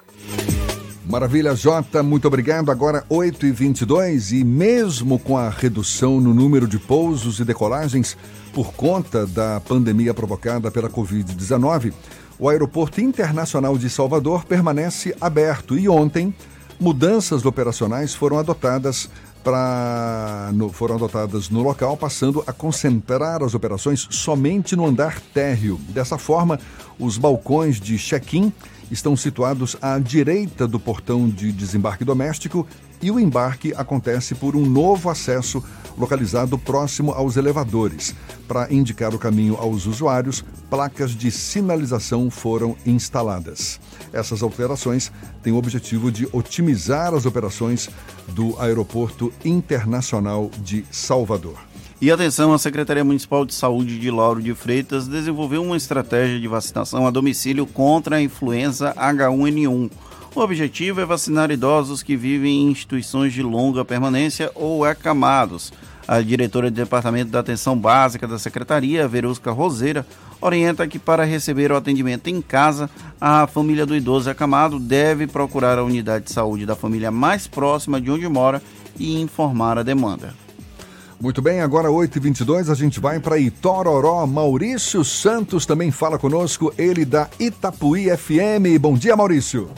Maravilha, Jota, muito obrigado. Agora 8h22 e mesmo com a redução no número de pousos e decolagens por conta da pandemia provocada pela Covid-19, o Aeroporto Internacional de Salvador permanece aberto e ontem mudanças operacionais foram adotadas para foram adotadas no local, passando a concentrar as operações somente no andar térreo. Dessa forma, os balcões de check-in estão situados à direita do portão de desembarque doméstico e o embarque acontece por um novo acesso localizado próximo aos elevadores. Para indicar o caminho aos usuários, placas de sinalização foram instaladas. Essas alterações têm o objetivo de otimizar as operações do Aeroporto Internacional de Salvador. E atenção, a Secretaria Municipal de Saúde de Lauro de Freitas desenvolveu uma estratégia de vacinação a domicílio contra a influenza H1N1. O objetivo é vacinar idosos que vivem em instituições de longa permanência ou acamados. A diretora de Departamento da Atenção Básica da Secretaria, Verusca Roseira, orienta que para receber o atendimento em casa, a família do idoso acamado deve procurar a unidade de saúde da família mais próxima de onde mora e informar a demanda. Muito bem, agora 8h22, a gente vai para Itororó. Maurício Santos também fala conosco, ele da Itapuí FM. Bom dia, Maurício.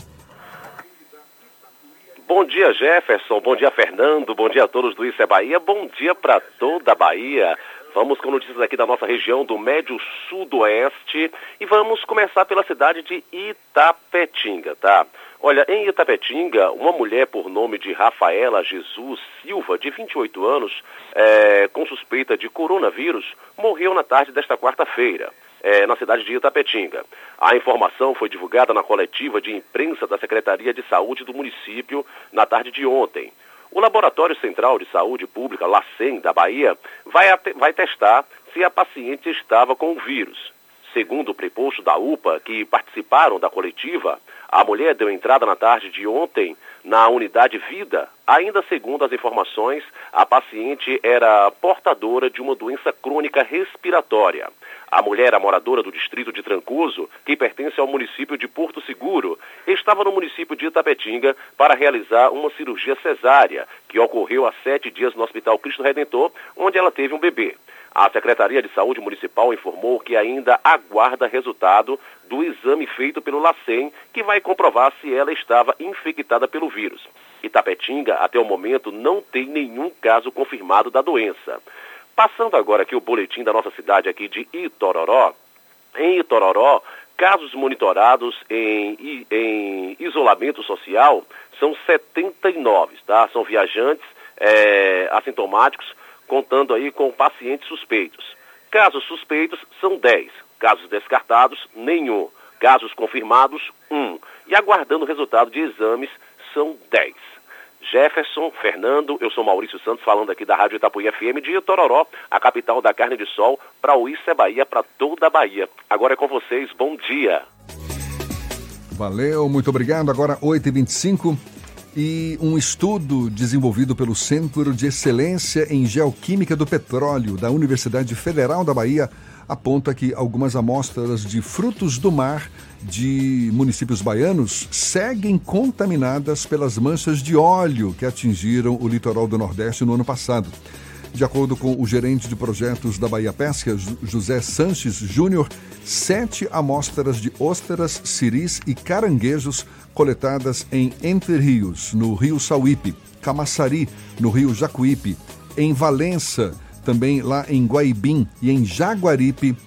Bom dia, Jefferson. Bom dia, Fernando. Bom dia a todos do Isso é Bahia. Bom dia para toda a Bahia. Vamos com notícias aqui da nossa região do Médio Sudoeste e vamos começar pela cidade de Itapetinga, tá? Olha, em Itapetinga, uma mulher por nome de Rafaela Jesus Silva, de 28 anos, é, com suspeita de coronavírus, morreu na tarde desta quarta-feira. eh, na cidade de Itapetinga. A informação foi divulgada na coletiva de imprensa da Secretaria de Saúde do município na tarde de ontem. O Laboratório Central de Saúde Pública, LACEN, da Bahia, vai, vai testar se a paciente estava com o vírus. Segundo o preposto da UPA, que participaram da coletiva, a mulher deu entrada na tarde de ontem na unidade Vida. Ainda segundo as informações, a paciente era portadora de uma doença crônica respiratória. A mulher, moradora do distrito de Trancoso, que pertence ao município de Porto Seguro, estava no município de Itapetinga para realizar uma cirurgia cesárea, que ocorreu há sete dias no Hospital Cristo Redentor, onde ela teve um bebê. A Secretaria de Saúde Municipal informou que ainda aguarda resultado do exame feito pelo LACEN, que vai comprovar se ela estava infectada pelo vírus. Itapetinga, até o momento, não tem nenhum caso confirmado da doença. Passando agora aqui o boletim da nossa cidade aqui de Itororó. Em Itororó, casos monitorados em, em isolamento social são 79, tá? São viajantes é, assintomáticos contando aí com pacientes suspeitos. Casos suspeitos são 10, casos descartados, nenhum. Casos confirmados, 1. E aguardando o resultado de exames, são 10. Jefferson, Fernando, eu sou Maurício Santos, falando aqui da Rádio Itapuí FM de Itororó, a capital da carne de sol, para o Isso é Bahia, para toda a Bahia. Agora é com vocês, bom dia. Valeu, muito obrigado. Agora 8h25 e um estudo desenvolvido pelo Centro de Excelência em Geoquímica do Petróleo da Universidade Federal da Bahia aponta que algumas amostras de frutos do mar de municípios baianos seguem contaminadas pelas manchas de óleo que atingiram o litoral do Nordeste no ano passado. De acordo com o gerente de projetos da Bahia Pesca, José Sanches Júnior, sete amostras de ósteras, ciris e caranguejos coletadas em Entre Rios, no Rio Sauípe, Camaçari, no Rio Jacuípe, em Valença, também lá em Guaibim e em Jaguaripe,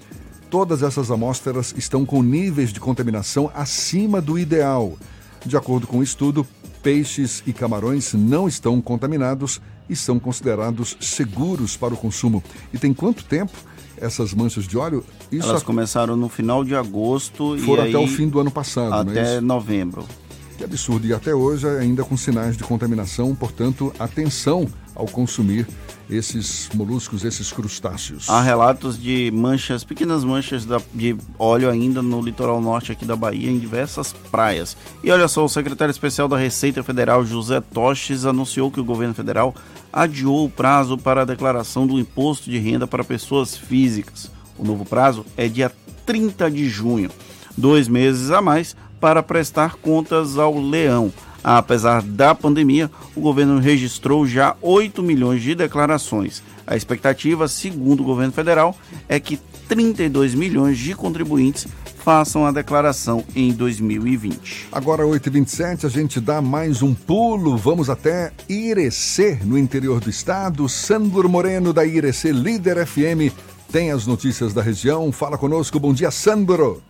todas essas amostras estão com níveis de contaminação acima do ideal. De acordo com o estudo, peixes e camarões não estão contaminados e são considerados seguros para o consumo. E tem quanto tempo essas manchas de óleo? Isso Elas a... começaram no final de agosto Foram e até o fim do ano passado, até é novembro. Que absurdo. E até hoje ainda com sinais de contaminação, portanto, atenção ao consumir esses moluscos, esses crustáceos. Há relatos de manchas, pequenas manchas de óleo ainda no litoral norte aqui da Bahia, em diversas praias. E olha só, o secretário especial da Receita Federal, José Toches, anunciou que o governo federal adiou o prazo para a declaração do imposto de renda para pessoas físicas. O novo prazo é dia 30 de junho, dois meses a mais para prestar contas ao leão. Apesar da pandemia, o governo registrou já 8 milhões de declarações. A expectativa, segundo o governo federal, é que 32 milhões de contribuintes façam a declaração em 2020. Agora, 8h27, a gente dá mais um pulo. Vamos até Irecê, no interior do estado. Sandro Moreno, da Irecê Líder FM, tem as notícias da região. Fala conosco. Bom dia, Sandro.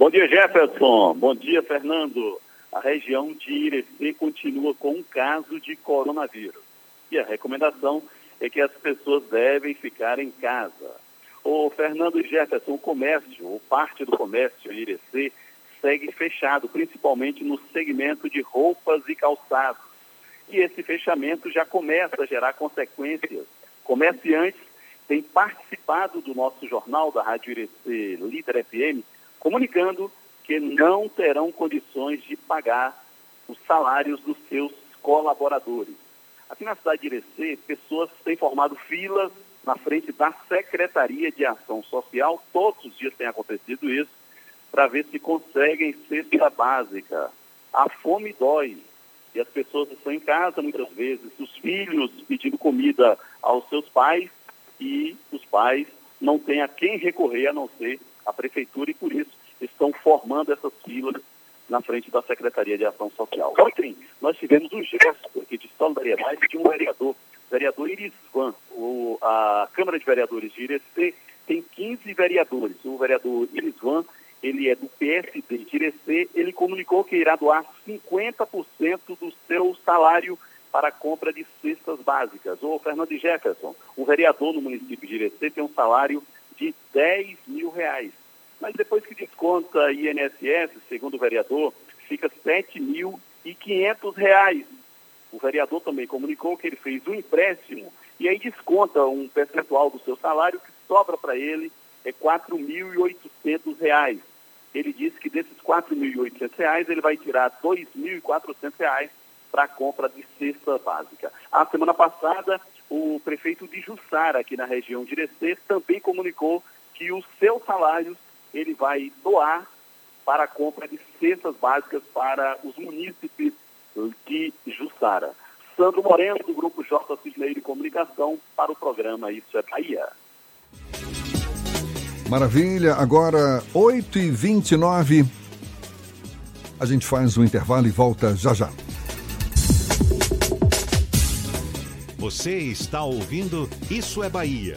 Bom dia, Jefferson. Bom dia, Fernando a região de Irecê continua com um caso de coronavírus. E a recomendação é que as pessoas devem ficar em casa. O Fernando Jefferson, o comércio, ou parte do comércio em Irecê, segue fechado, principalmente no segmento de roupas e calçados. E esse fechamento já começa a gerar consequências. Comerciantes têm participado do nosso jornal da Rádio Irecê Líder FM, comunicando porque não terão condições de pagar os salários dos seus colaboradores. Aqui na cidade de Irecê, pessoas têm formado filas na frente da Secretaria de Ação Social, todos os dias tem acontecido isso, para ver se conseguem cesta básica. A fome dói. E as pessoas estão em casa muitas vezes, os filhos pedindo comida aos seus pais e os pais não têm a quem recorrer a não ser a prefeitura e por isso estão formando essas filas na frente da Secretaria de Ação Social. Ontem, nós tivemos um gesto aqui de solidariedade de um vereador, vereador Irisvan. O, a Câmara de Vereadores de Irecê tem 15 vereadores. O vereador Irisvan, ele é do PSD de Irecê, ele comunicou que irá doar 50% do seu salário para a compra de cestas básicas. O Fernando Jefferson, um vereador no município de Irecê, tem um salário de 10 mil reais. Mas depois que desconta INSS, segundo o vereador, fica 7.500 reais. O vereador também comunicou que ele fez um empréstimo e aí desconta um percentual do seu salário que sobra para ele é 4.800 reais. Ele disse que desses 4.800 reais ele vai tirar 2.400 reais para a compra de cesta básica. A semana passada, o prefeito de Jussara, aqui na região de Irecê, também comunicou que os seus salários ele vai doar para a compra de cestas básicas para os munícipes de Jussara. Sandro Moreno, do Grupo J. Cisneiro de Comunicação, para o programa Isso é Bahia. Maravilha, agora 8h29. A gente faz um intervalo e volta já já. Você está ouvindo Isso é Bahia.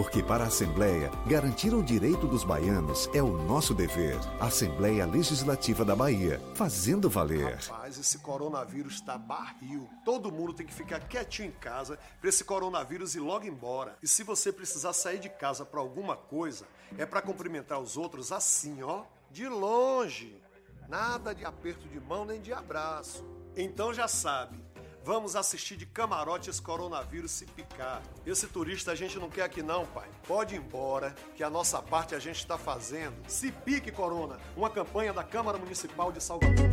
Porque para a Assembleia, garantir o direito dos baianos é o nosso dever. Assembleia Legislativa da Bahia, fazendo valer. Rapaz, esse coronavírus está barril. Todo mundo tem que ficar quietinho em casa para esse coronavírus ir logo embora. E se você precisar sair de casa para alguma coisa, é para cumprimentar os outros assim, ó, de longe. Nada de aperto de mão nem de abraço. Então já sabe. Vamos assistir de camarote coronavírus se picar. Esse turista a gente não quer aqui não, pai. Pode ir embora, que a nossa parte a gente está fazendo. Se pique, Corona. Uma campanha da Câmara Municipal de Salvador.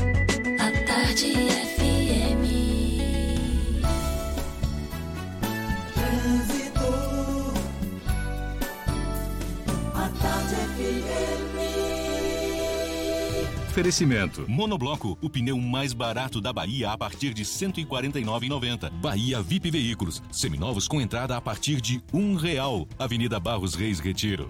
A tarde FM. Oferecimento. Monobloco, o pneu mais barato da Bahia a partir de R$ 149,90. Bahia VIP Veículos, seminovos com entrada a partir de um real. Avenida Barros Reis Retiro.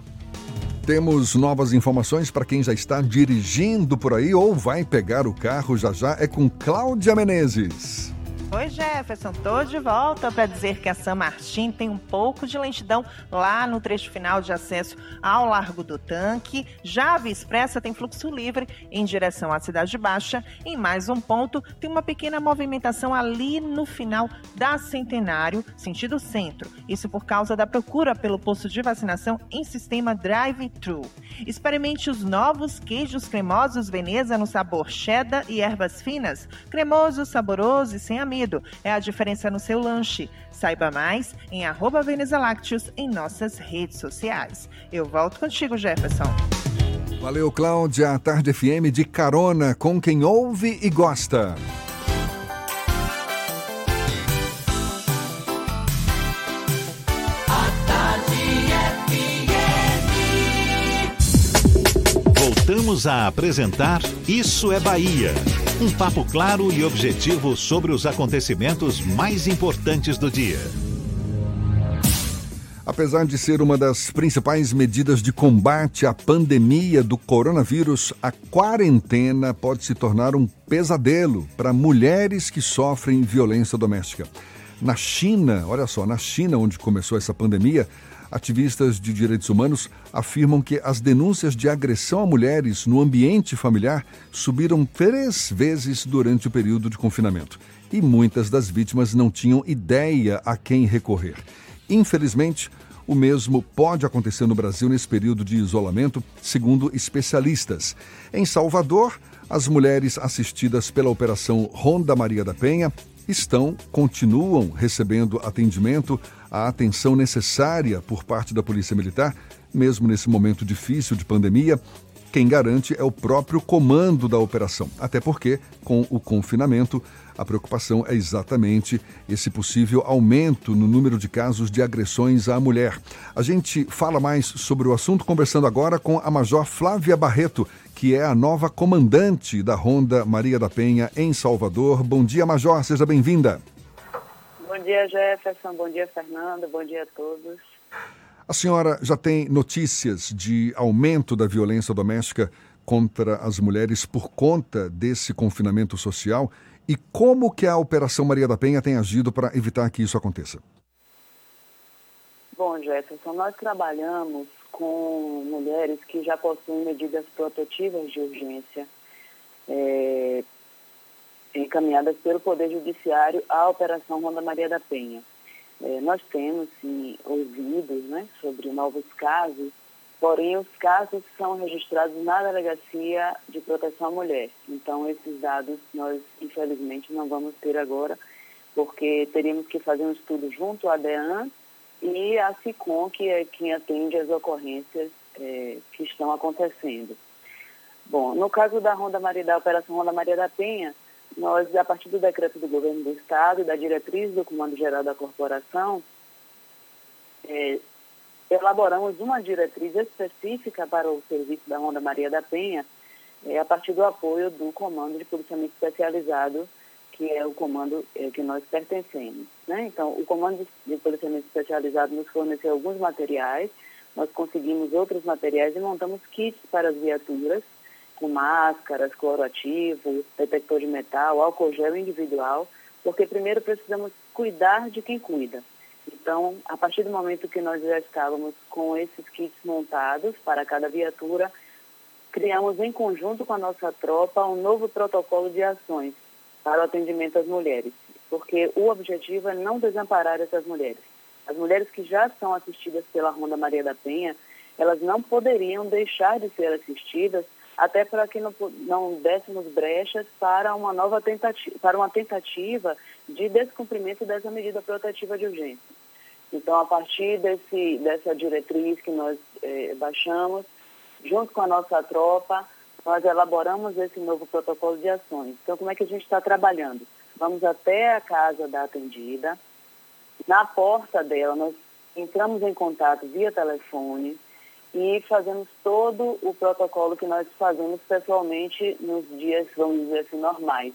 Temos novas informações para quem já está dirigindo por aí ou vai pegar o carro já já. É com Cláudia Menezes. Oi, Jefferson, tô de volta para dizer que a San Martin tem um pouco de lentidão lá no trecho final de acesso ao Largo do Tanque. Já a Via Expressa tem fluxo livre em direção à Cidade Baixa. Em mais um ponto, tem uma pequena movimentação ali no final da Centenário, sentido centro. Isso por causa da procura pelo posto de vacinação em sistema drive-thru. Experimente os novos queijos cremosos Veneza no sabor cheddar e ervas finas. Cremoso, saboroso e sem amido. É a diferença no seu lanche. Saiba mais em arroba Veneza Lácteos em nossas redes sociais. Eu volto contigo, Jefferson. Valeu, Cláudia. A Tarde FM de carona com quem ouve e gosta. Voltamos a apresentar Isso é Bahia. Um papo claro e objetivo sobre os acontecimentos mais importantes do dia. Apesar de ser uma das principais medidas de combate à pandemia do coronavírus, a quarentena pode se tornar um pesadelo para mulheres que sofrem violência doméstica. Na China, olha só, na China, onde começou essa pandemia, ativistas de direitos humanos afirmam que as denúncias de agressão a mulheres no ambiente familiar subiram três vezes durante o período de confinamento. E muitas das vítimas não tinham ideia a quem recorrer. Infelizmente, o mesmo pode acontecer no Brasil nesse período de isolamento, segundo especialistas. Em Salvador, as mulheres assistidas pela Operação Ronda Maria da Penha estão, continuam recebendo atendimento, a atenção necessária por parte da Polícia Militar, mesmo nesse momento difícil de pandemia. Quem garante é o próprio comando da operação, até porque, com o confinamento, a preocupação é exatamente esse possível aumento no número de casos de agressões à mulher. A gente fala mais sobre o assunto conversando agora com a Major Flávia Barreto, que é a nova comandante da Ronda Maria da Penha em Salvador. Bom dia, Major, seja bem-vinda. Bom dia, Jefferson. Bom dia, Fernando. Bom dia a todos. A senhora já tem notícias de aumento da violência doméstica contra as mulheres por conta desse confinamento social e como que a Operação Maria da Penha tem agido para evitar que isso aconteça? Bom, Jefferson, nós trabalhamos com mulheres que já possuem medidas protetivas de urgência é, encaminhadas pelo Poder Judiciário à Operação Ronda Maria da Penha. É, nós temos, sim, ouvido né, sobre novos casos, porém os casos são registrados na Delegacia de Proteção à Mulher. Então, esses dados nós, infelizmente, não vamos ter agora, porque teríamos que fazer um estudo junto à DEAN e a SICOM, que é quem atende as ocorrências é, que estão acontecendo. Bom, no caso da Ronda Maria, da Operação Ronda Maria da Penha, nós, a partir do decreto do governo do Estado e da diretriz do Comando Geral da Corporação, é, elaboramos uma diretriz específica para o serviço da Ronda Maria da Penha, é, a partir do apoio do Comando de Policiamento Especializado, que é o comando é, que nós pertencemos. Né? Então, o Comando de Policiamento Especializado nos forneceu alguns materiais, nós conseguimos outros materiais e montamos kits para as viaturas, com máscaras, cloroativo, detector de metal, álcool gel individual, porque primeiro precisamos cuidar de quem cuida. Então, a partir do momento que nós já estávamos com esses kits montados para cada viatura, criamos em conjunto com a nossa tropa um novo protocolo de ações para o atendimento às mulheres, porque o objetivo é não desamparar essas mulheres. As mulheres que já são assistidas pela Ronda Maria da Penha, elas não poderiam deixar de ser assistidas até para que não, não dessemos brechas para uma nova tentativa, para uma tentativa de descumprimento dessa medida protetiva de urgência. Então, a partir desse, dessa diretriz que nós eh, baixamos, junto com a nossa tropa, nós elaboramos esse novo protocolo de ações. Então, como é que a gente está trabalhando? Vamos até a casa da atendida, na porta dela, nós entramos em contato via telefone, e fazemos todo o protocolo que nós fazemos pessoalmente nos dias, vamos dizer assim, normais.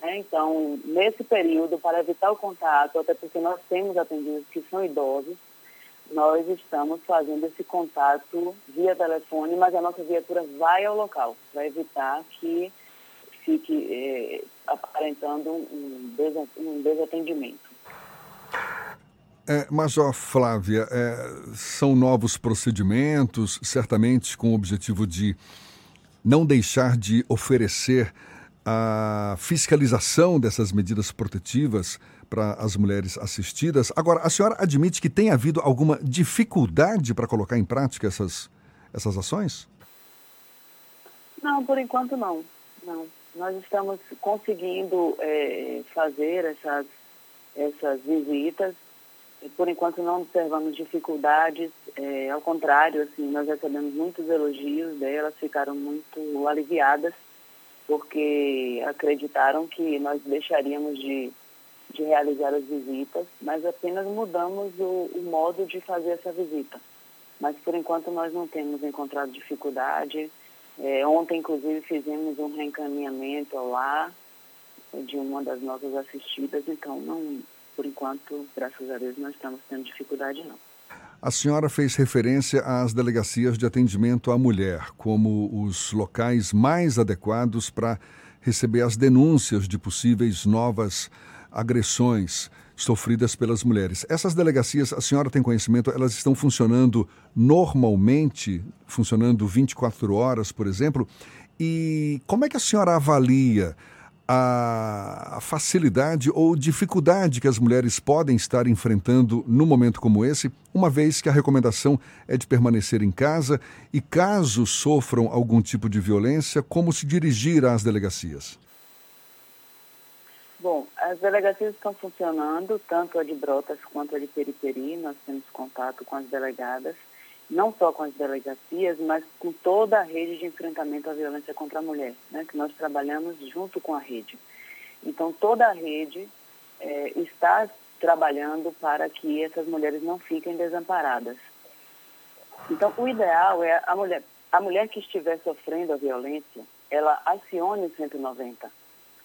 Né? Então, nesse período, para evitar o contato, até porque nós temos atendidos que são idosos, nós estamos fazendo esse contato via telefone, mas a nossa viatura vai ao local, para evitar que fique eh, aparentando um desatendimento. É, Major Flávia, é, são novos procedimentos, certamente com o objetivo de não deixar de oferecer a fiscalização dessas medidas protetivas para as mulheres assistidas. Agora, a senhora admite que tem havido alguma dificuldade para colocar em prática essas, essas ações? Não, por enquanto não. não. Nós estamos conseguindo é, fazer essas, essas visitas por enquanto não observamos dificuldades, é, ao contrário, assim, nós recebemos muitos elogios delas, ficaram muito aliviadas, porque acreditaram que nós deixaríamos de, de realizar as visitas, mas apenas mudamos o, o modo de fazer essa visita. Mas por enquanto nós não temos encontrado dificuldade. É, ontem, inclusive, fizemos um reencaminhamento lá de uma das nossas assistidas, então não, por enquanto, graças a Deus, não estamos tendo dificuldade, não. A senhora fez referência às delegacias de atendimento à mulher como os locais mais adequados para receber as denúncias de possíveis novas agressões sofridas pelas mulheres. Essas delegacias, a senhora tem conhecimento, elas estão funcionando normalmente, funcionando 24 horas, por exemplo? E como é que a senhora avalia a facilidade ou dificuldade que as mulheres podem estar enfrentando num momento como esse, uma vez que a recomendação é de permanecer em casa e, caso sofram algum tipo de violência, como se dirigir às delegacias? Bom, as delegacias estão funcionando, tanto a de Brotas quanto a de Periperi, nós temos contato com as delegadas não só com as delegacias, mas com toda a rede de enfrentamento à violência contra a mulher, né, que nós trabalhamos junto com a rede. Então, toda a rede é, está trabalhando para que essas mulheres não fiquem desamparadas. Então, o ideal é a mulher, a mulher que estiver sofrendo a violência, ela acione o 190.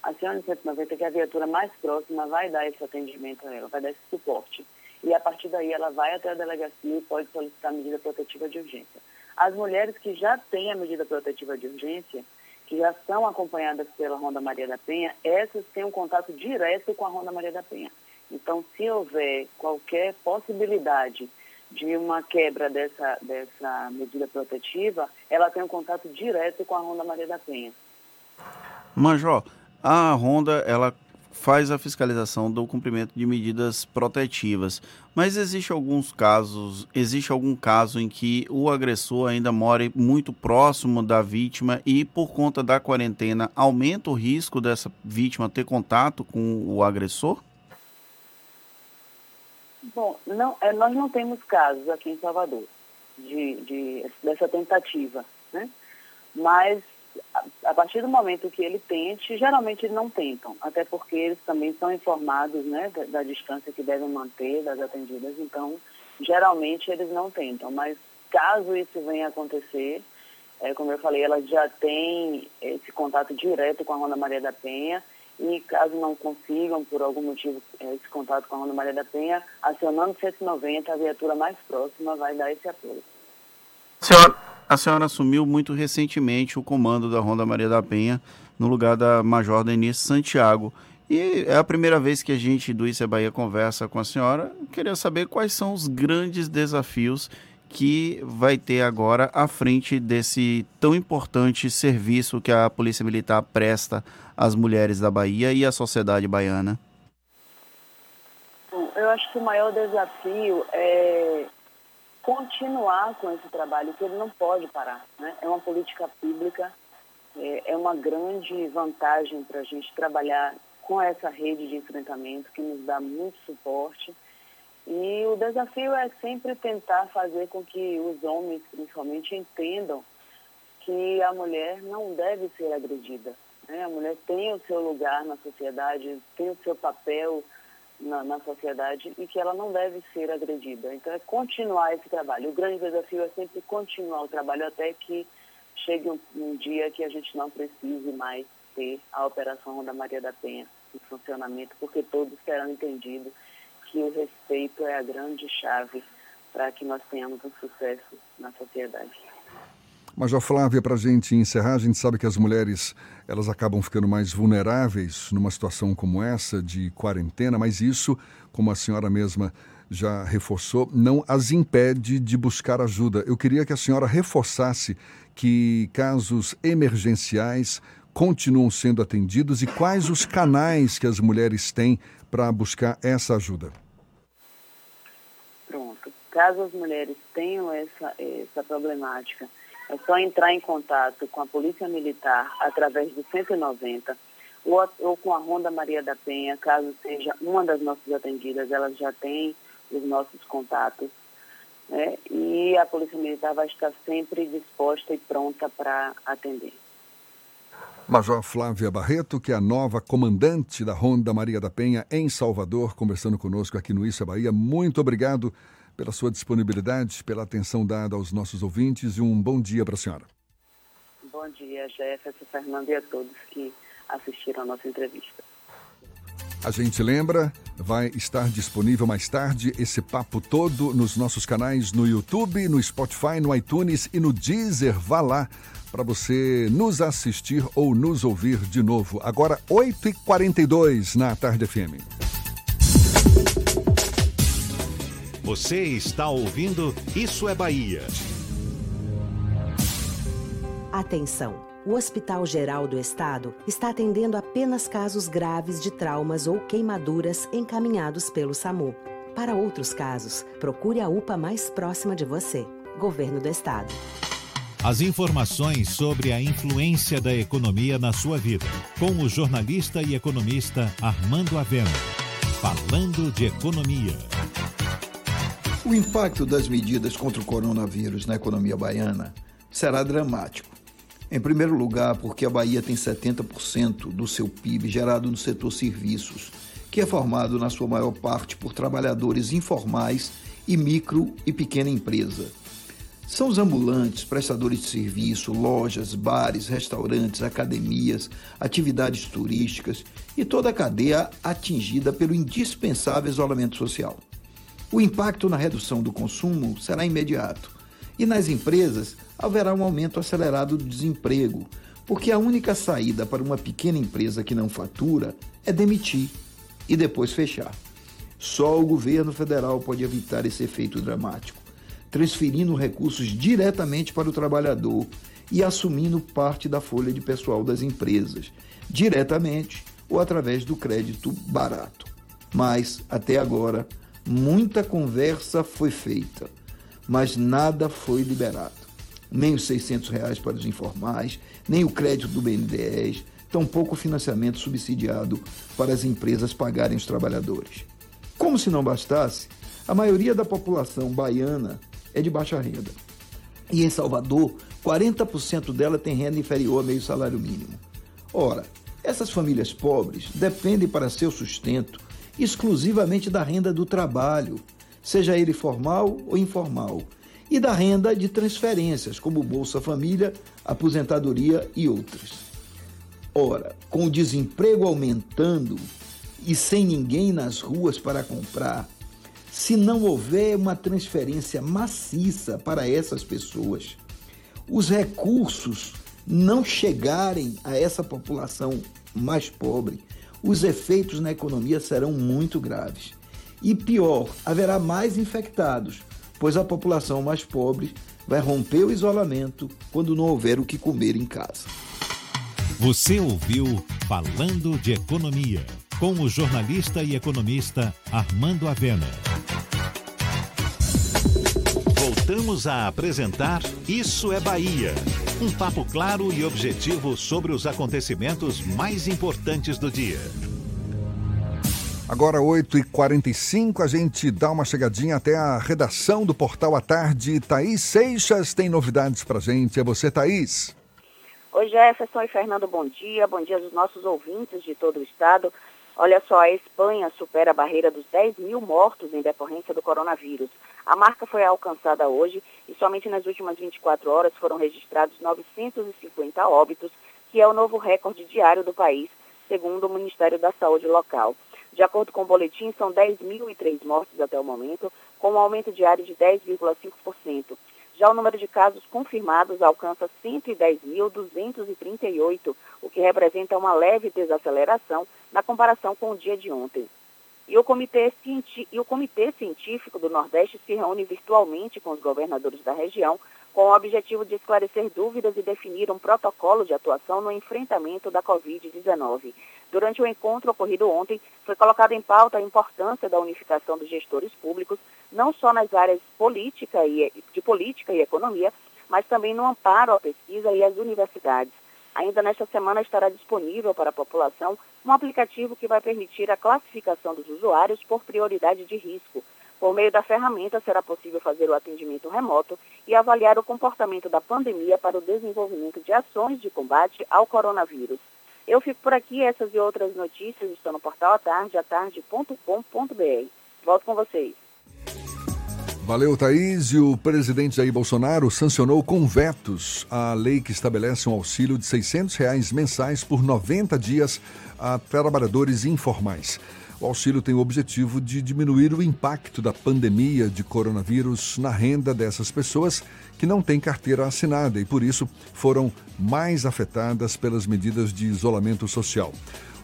Acione o 190, que a viatura mais próxima vai dar esse atendimento a ela, vai dar esse suporte e a partir daí ela vai até a delegacia e pode solicitar medida protetiva de urgência. As mulheres que já têm a medida protetiva de urgência, que já são acompanhadas pela Ronda Maria da Penha, essas têm um contato direto com a Ronda Maria da Penha. Então, se houver qualquer possibilidade de uma quebra dessa, dessa medida protetiva, ela tem um contato direto com a Ronda Maria da Penha. Major, a Ronda, ela faz a fiscalização do cumprimento de medidas protetivas. Mas existe alguns casos, existe algum caso em que o agressor ainda mora muito próximo da vítima e por conta da quarentena aumenta o risco dessa vítima ter contato com o agressor? Bom, não, é, nós não temos casos aqui em Salvador de, de dessa tentativa, né? Mas a, partir do momento que ele tente, geralmente não tentam, até porque eles também são informados, né, da, da distância que devem manter das atendidas, então geralmente eles não tentam, mas caso isso venha a acontecer, é, como eu falei, ela já tem esse contato direto com a Ronda Maria da Penha e caso não consigam, por algum motivo, é, esse contato com a Ronda Maria da Penha, acionando 190, a viatura mais próxima vai dar esse apoio. Senhora, a senhora assumiu muito recentemente o comando da Ronda Maria da Penha no lugar da Major Denise Santiago. E é a primeira vez que a gente do Isso é Bahia conversa com a senhora. Queria saber quais são os grandes desafios que vai ter agora à frente desse tão importante serviço que a Polícia Militar presta às mulheres da Bahia e à sociedade baiana? Eu acho que o maior desafio é continuar com esse trabalho, que ele não pode parar. Né? É uma política pública, é, é uma grande vantagem para a gente trabalhar com essa rede de enfrentamento que nos dá muito suporte e o desafio é sempre tentar fazer com que os homens, principalmente, entendam que a mulher não deve ser agredida. Né? A mulher tem o seu lugar na sociedade, tem o seu papel na, na, sociedade e que ela não deve ser agredida. Então, é continuar esse trabalho. O grande desafio é sempre continuar o trabalho até que chegue um, um dia que a gente não precise mais ter a Operação Ronda Maria da Penha em funcionamento, porque todos serão entendidos que o respeito é a grande chave para que nós tenhamos um sucesso na sociedade. Major Flávia, para a gente encerrar, a gente sabe que as mulheres elas acabam ficando mais vulneráveis numa situação como essa de quarentena, mas isso, como a senhora mesma já reforçou, não as impede de buscar ajuda. Eu queria que a senhora reforçasse que casos emergenciais continuam sendo atendidos e quais os canais que as mulheres têm para buscar essa ajuda? Pronto. Caso as mulheres tenham essa, essa problemática, é só entrar em contato com a Polícia Militar através do 190 ou, ou com a Ronda Maria da Penha, caso seja uma das nossas atendidas, elas já têm os nossos contatos. Né? E a Polícia Militar vai estar sempre disposta e pronta para atender. Major Flávia Barreto, que é a nova comandante da Ronda Maria da Penha em Salvador, conversando conosco aqui no Isso é Bahia. Muito obrigado pela sua disponibilidade, pela atenção dada aos nossos ouvintes e um bom dia para a senhora. Bom dia, Jefferson, Fernando e a todos que assistiram a nossa entrevista. A gente lembra, vai estar disponível mais tarde esse papo todo nos nossos canais no YouTube, no Spotify, no iTunes e no Deezer. Vá lá para você nos assistir ou nos ouvir de novo. Agora, 8h42 na Tarde FM. Você está ouvindo Isso é Bahia. Atenção! O Hospital Geral do Estado está atendendo apenas casos graves de traumas ou queimaduras encaminhados pelo SAMU. Para outros casos, procure a UPA mais próxima de você. Governo do Estado. As informações sobre a influência da economia na sua vida, com o jornalista e economista Armando Avena. Falando de economia. O impacto das medidas contra o coronavírus na economia baiana será dramático. Em primeiro lugar, porque a Bahia tem 70% do seu PIB gerado no setor serviços, que é formado na sua maior parte por trabalhadores informais e micro e pequena empresa são os ambulantes, prestadores de serviço, lojas, bares, restaurantes, academias, atividades turísticas e toda a cadeia atingida pelo indispensável isolamento social. O impacto na redução do consumo será imediato E nas empresas, haverá um aumento acelerado do desemprego, porque a única saída para uma pequena empresa que não fatura é demitir e depois fechar. Só o governo federal pode evitar esse efeito dramático, transferindo recursos diretamente para o trabalhador e assumindo parte da folha de pessoal das empresas, diretamente ou através do crédito barato. Mas, até agora, muita conversa foi feita, mas nada foi liberado. Nem os 600 reais para os informais, nem o crédito do BNDES, tampouco o financiamento subsidiado para as empresas pagarem os trabalhadores. Como se não bastasse, a maioria da população baiana é de baixa renda. E em Salvador, 40% dela tem renda inferior a meio salário mínimo. Ora, essas famílias pobres dependem para seu sustento exclusivamente da renda do trabalho, seja ele formal ou informal, e da renda de transferências, como Bolsa Família, aposentadoria e outras. Ora, com o desemprego aumentando e sem ninguém nas ruas para comprar, se não houver uma transferência maciça para essas pessoas, os recursos não chegarem a essa população mais pobre, os efeitos na economia serão muito graves. E pior, haverá mais infectados, pois a população mais pobre vai romper o isolamento quando não houver o que comer em casa. Você ouviu Falando de Economia, com o jornalista e economista Armando Avena. Voltamos a apresentar Isso é Bahia. Um papo claro e objetivo sobre os acontecimentos mais importantes do dia. Agora 8h45, a gente dá uma chegadinha até a redação do Portal à Tarde. Thaís Seixas tem novidades pra gente. É você, Thaís. Oi, Jefferson e Fernando, bom dia. Bom dia aos nossos ouvintes de todo o estado. Olha só, a Espanha supera a barreira dos 10 mil mortos em decorrência do coronavírus. A marca foi alcançada hoje e somente nas últimas 24 horas foram registrados 950 óbitos, que é o novo recorde diário do país, segundo o Ministério da Saúde local. De acordo com o boletim, são 10.003 mortes até o momento, com um aumento diário de 10,5%. Já o número de casos confirmados alcança 110.238, o que representa uma leve desaceleração na comparação com o dia de ontem. E o, comitê, e o Comitê Científico do Nordeste se reúne virtualmente com os governadores da região com o objetivo de esclarecer dúvidas e definir um protocolo de atuação no enfrentamento da Covid-19. Durante o encontro ocorrido ontem, foi colocada em pauta a importância da unificação dos gestores públicos, não só nas áreas política e, de política e economia, mas também no amparo à pesquisa e às universidades. Ainda nesta semana estará disponível para a população um aplicativo que vai permitir a classificação dos usuários por prioridade de risco. Por meio da ferramenta, será possível fazer o atendimento remoto e avaliar o comportamento da pandemia para o desenvolvimento de ações de combate ao coronavírus. Eu fico por aqui, essas e outras notícias estão no portal atardeatarde.com.br. Volto com vocês. Valeu, Thaís. E o presidente Jair Bolsonaro sancionou com vetos a lei que estabelece um auxílio de 600 reais mensais por 90 dias a trabalhadores informais. O auxílio tem o objetivo de diminuir o impacto da pandemia de coronavírus na renda dessas pessoas que não têm carteira assinada e, por isso, foram mais afetadas pelas medidas de isolamento social.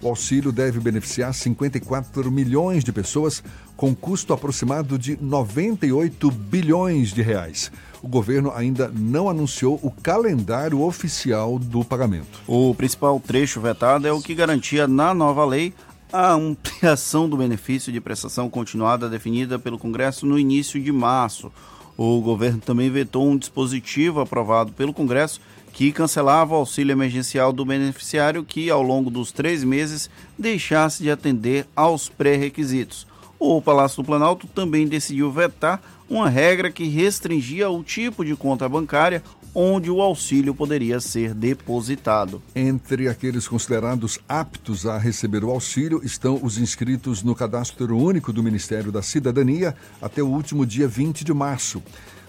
O auxílio deve beneficiar 54 milhões de pessoas, com custo aproximado de 98 bilhões de reais. O governo ainda não anunciou o calendário oficial do pagamento. O principal trecho vetado é o que garantia na nova lei a ampliação do benefício de prestação continuada definida pelo Congresso no início de março. O governo também vetou um dispositivo aprovado pelo Congresso que cancelava o auxílio emergencial do beneficiário que, ao longo dos três meses, deixasse de atender aos pré-requisitos. O Palácio do Planalto também decidiu vetar uma regra que restringia o tipo de conta bancária onde o auxílio poderia ser depositado. Entre aqueles considerados aptos a receber o auxílio estão os inscritos no Cadastro Único do Ministério da Cidadania até o último dia 20 de março.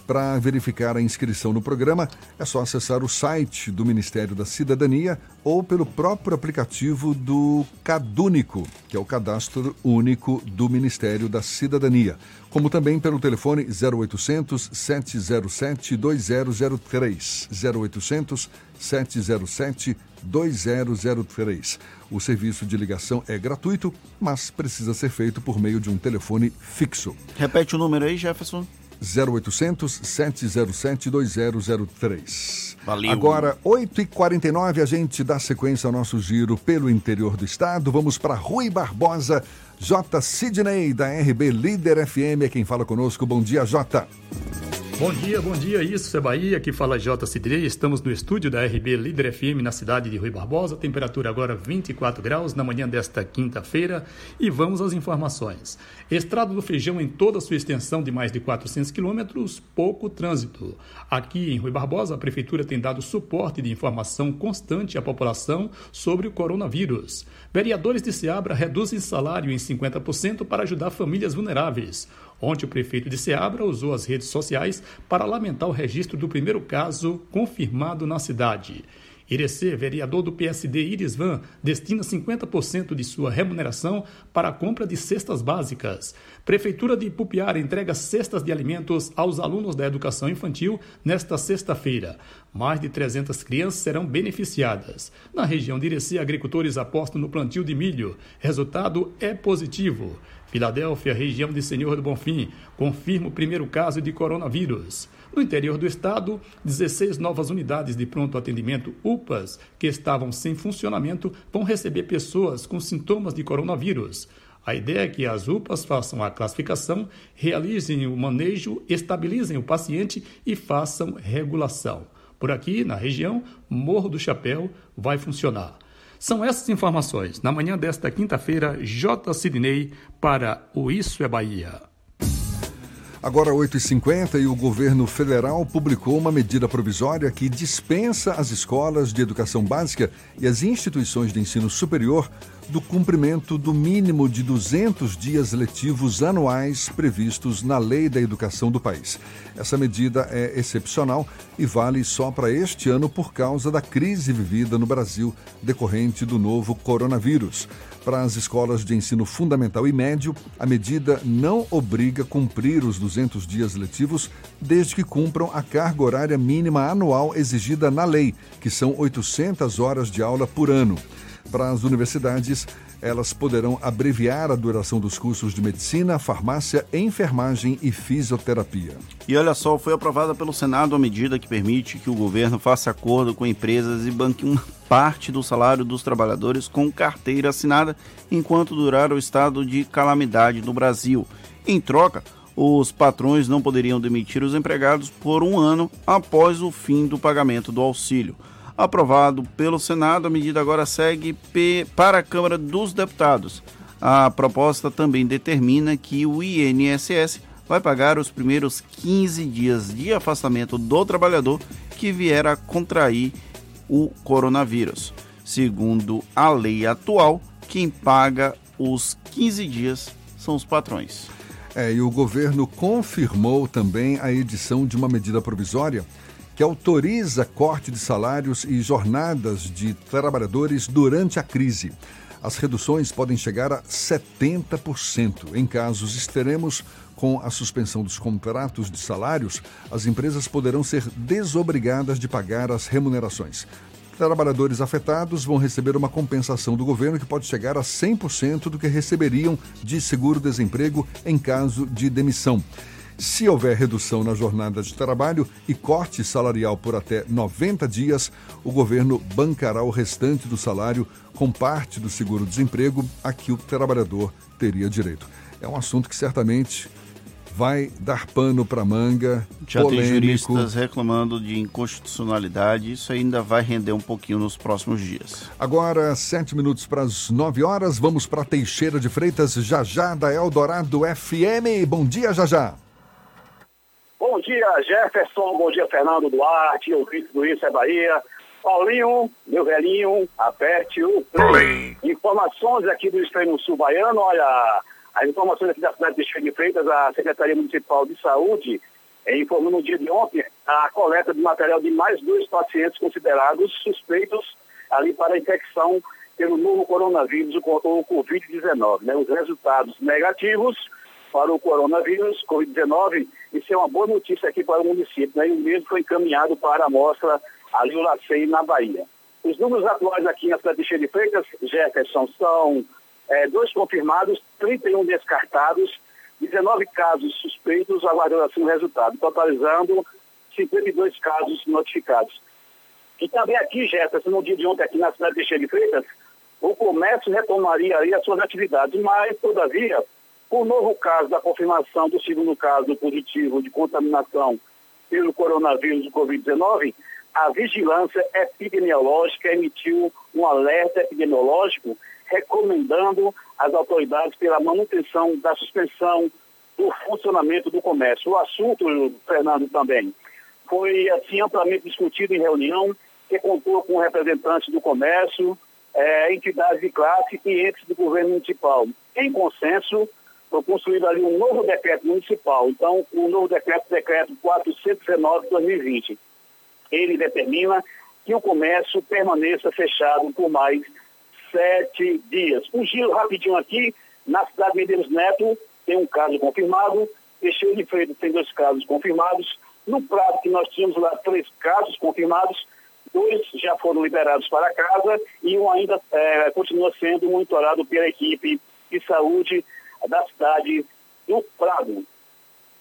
Para verificar a inscrição no programa, é só acessar o site do Ministério da Cidadania ou pelo próprio aplicativo do Cadúnico, que é o Cadastro Único do Ministério da Cidadania, como também pelo telefone 0800 707 2003. 0800 707 2003. O serviço de ligação é gratuito, mas precisa ser feito por meio de um telefone fixo. Repete o número aí, Jefferson. 0800 707 2003. Valeu. Agora, 8h49, a gente dá sequência ao nosso giro pelo interior do estado. Vamos para Rui Barbosa, J. Sidney, da RB Líder FM, é quem fala conosco. Bom dia, J. Bom dia, bom dia. Isso é Bahia, aqui fala J. Cidrei. Estamos no estúdio da RB Líder FM na cidade de Rui Barbosa. Temperatura agora 24 graus na manhã desta quinta-feira. E vamos às informações. Estrada do Feijão em toda a sua extensão de mais de 400 quilômetros, pouco trânsito. Aqui em Rui Barbosa, a prefeitura tem dado suporte de informação constante à população sobre o coronavírus. Vereadores de Seabra reduzem salário em 50% para ajudar famílias vulneráveis. Ontem, o prefeito de Seabra usou as redes sociais para lamentar o registro do primeiro caso confirmado na cidade. Irecê, vereador do PSD Irisvan, destina 50% de sua remuneração para a compra de cestas básicas. Prefeitura de Pupiara entrega cestas de alimentos aos alunos da educação infantil nesta sexta-feira. Mais de 300 crianças serão beneficiadas. Na região de Irecê, agricultores apostam no plantio de milho. Resultado é positivo. Filadélfia, região de Senhor do Bonfim, confirma o primeiro caso de coronavírus. No interior do estado, 16 novas unidades de pronto atendimento UPAs, que estavam sem funcionamento, vão receber pessoas com sintomas de coronavírus. A ideia é que as UPAs façam a classificação, realizem o manejo, estabilizem o paciente e façam regulação. Por aqui, na região, Morro do Chapéu vai funcionar. São essas informações. Na manhã desta quinta-feira, J. Sidney para o Isso é Bahia. Agora 8h50 e o governo federal publicou uma medida provisória que dispensa as escolas de educação básica e as instituições de ensino superior do cumprimento do mínimo de 200 dias letivos anuais previstos na Lei da Educação do país. Essa medida é excepcional e vale só para este ano por causa da crise vivida no Brasil decorrente do novo coronavírus. Para as escolas de ensino fundamental e médio, a medida não obriga a cumprir os 200 dias letivos, desde que cumpram a carga horária mínima anual exigida na lei, que são 800 horas de aula por ano. Para as universidades, elas poderão abreviar a duração dos cursos de medicina, farmácia, enfermagem e fisioterapia. E olha só, foi aprovada pelo Senado a medida que permite que o governo faça acordo com empresas e banque uma parte do salário dos trabalhadores com carteira assinada enquanto durar o estado de calamidade no Brasil. Em troca, os patrões não poderiam demitir os empregados por um ano após o fim do pagamento do auxílio. Aprovado pelo Senado, a medida agora segue para a Câmara dos Deputados. A proposta também determina que o INSS vai pagar os primeiros 15 dias de afastamento do trabalhador que vier a contrair o coronavírus. Segundo a lei atual, quem paga os 15 dias são os patrões. É, e o governo confirmou também a edição de uma medida provisória que autoriza corte de salários e jornadas de trabalhadores durante a crise. As reduções podem chegar a 70%. Em casos extremos, com a suspensão dos contratos de salários, as empresas poderão ser desobrigadas de pagar as remunerações. Trabalhadores afetados vão receber uma compensação do governo que pode chegar a 100% do que receberiam de seguro-desemprego em caso de demissão. Se houver redução na jornada de trabalho e corte salarial por até 90 dias, o governo bancará o restante do salário com parte do seguro-desemprego a que o trabalhador teria direito. É um assunto que certamente vai dar pano para manga. Já polêmico. tem juristas reclamando de inconstitucionalidade. Isso ainda vai render um pouquinho nos próximos dias. Agora, sete minutos para as nove horas, vamos para Teixeira de Freitas, já já da Eldorado FM. Bom dia, já já. Bom dia, Jefferson. Bom dia, Fernando Duarte. O Cristo do Isso é Bahia. Paulinho, meu velhinho, aperte o play. Informações aqui do Extremo Sul Baiano. Olha, as informações aqui da cidade de Teixeira de Freitas, a Secretaria Municipal de Saúde é, informou no dia de ontem a coleta de material de mais dois pacientes considerados suspeitos ali para a infecção pelo novo coronavírus, ou Covid-19. Né? Os resultados negativos para o coronavírus, Covid-19, isso é uma boa notícia aqui para o município. Né? E o mesmo foi encaminhado para a amostra ali o LACEI na Bahia. Os números atuais aqui na cidade de Cheio de Freitas, Jefferson, são é, dois confirmados, 31 descartados, 19 casos suspeitos, aguardando assim o resultado, totalizando 52 casos notificados. E também aqui, Jefferson, no dia de ontem aqui na cidade de Cheio de Freitas, o comércio retomaria aí as suas atividades, mas, todavia, o novo caso da confirmação do segundo caso positivo de contaminação pelo coronavírus do Covid-19, a vigilância epidemiológica emitiu um alerta epidemiológico recomendando às autoridades pela manutenção da suspensão do funcionamento do comércio. O assunto, Fernando, também foi assim amplamente discutido em reunião que contou com representantes do comércio, é, entidades de classe e entes do governo municipal. Em consenso, foi construído ali um novo decreto municipal. Então, o novo decreto, decreto 419 de 2020, ele determina que o comércio permaneça fechado por mais sete dias. Um giro rapidinho aqui, na cidade de Medeiros Neto, tem um caso confirmado, Teixeira de Freitas tem dois casos confirmados, no Prado, que nós tínhamos lá três casos confirmados, dois já foram liberados para casa e um ainda é, continua sendo monitorado pela equipe de saúde da cidade do Prado.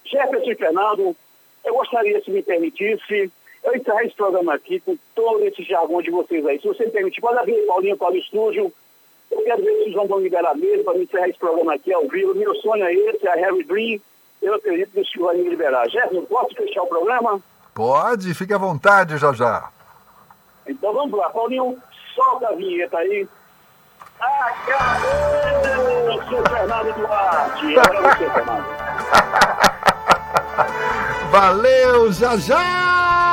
Jefferson e Fernando, eu gostaria, se me permitisse, eu encerrar esse programa aqui com todo esse jargão de vocês aí. Se você me permitir, pode abrir Paulinho para o estúdio. Eu quero ver se vocês vão liberar mesmo para me encerrar esse programa aqui ao vivo. Meu sonho é esse, é a Harry Dream. Eu acredito que o senhor vai me liberar. Jefferson, posso fechar o programa? Pode, fique à vontade, já já. Então vamos lá, Paulinho, solta a vinheta aí. Acabou, seu Fernando Duarte. Agora você, Fernando. Valeu, já já!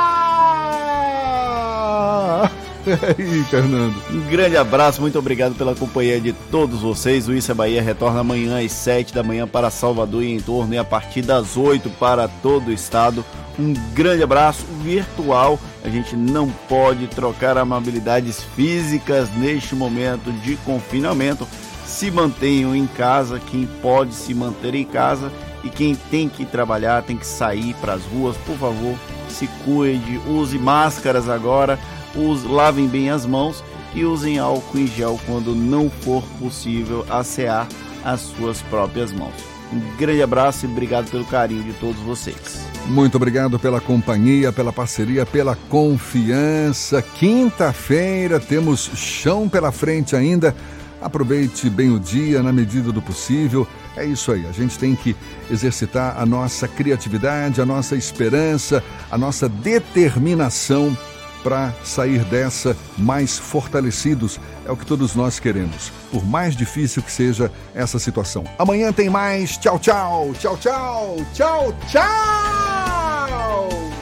aí, Fernando. Um grande abraço, muito obrigado pela companhia de todos vocês. O Isso é Bahia retorna amanhã às 7 da manhã para Salvador e em torno e a partir das 8 para todo o estado. Um grande abraço virtual. A gente não pode trocar amabilidades físicas neste momento de confinamento. Se mantenham em casa, quem pode se manter em casa e quem tem que trabalhar, tem que sair para as ruas, por favor, se cuide, use máscaras agora Use, lavem bem as mãos e usem álcool em gel quando não for possível assear as suas próprias mãos. Um grande abraço e obrigado pelo carinho de todos vocês. Muito obrigado pela companhia, pela parceria, pela confiança. Quinta-feira temos chão pela frente ainda. Aproveite bem o dia na medida do possível. É isso aí, a gente tem que exercitar a nossa criatividade, a nossa esperança, a nossa determinação para sair dessa mais fortalecidos. É o que todos nós queremos, por mais difícil que seja essa situação. Amanhã tem mais. Tchau, tchau. Tchau, tchau. Tchau, tchau.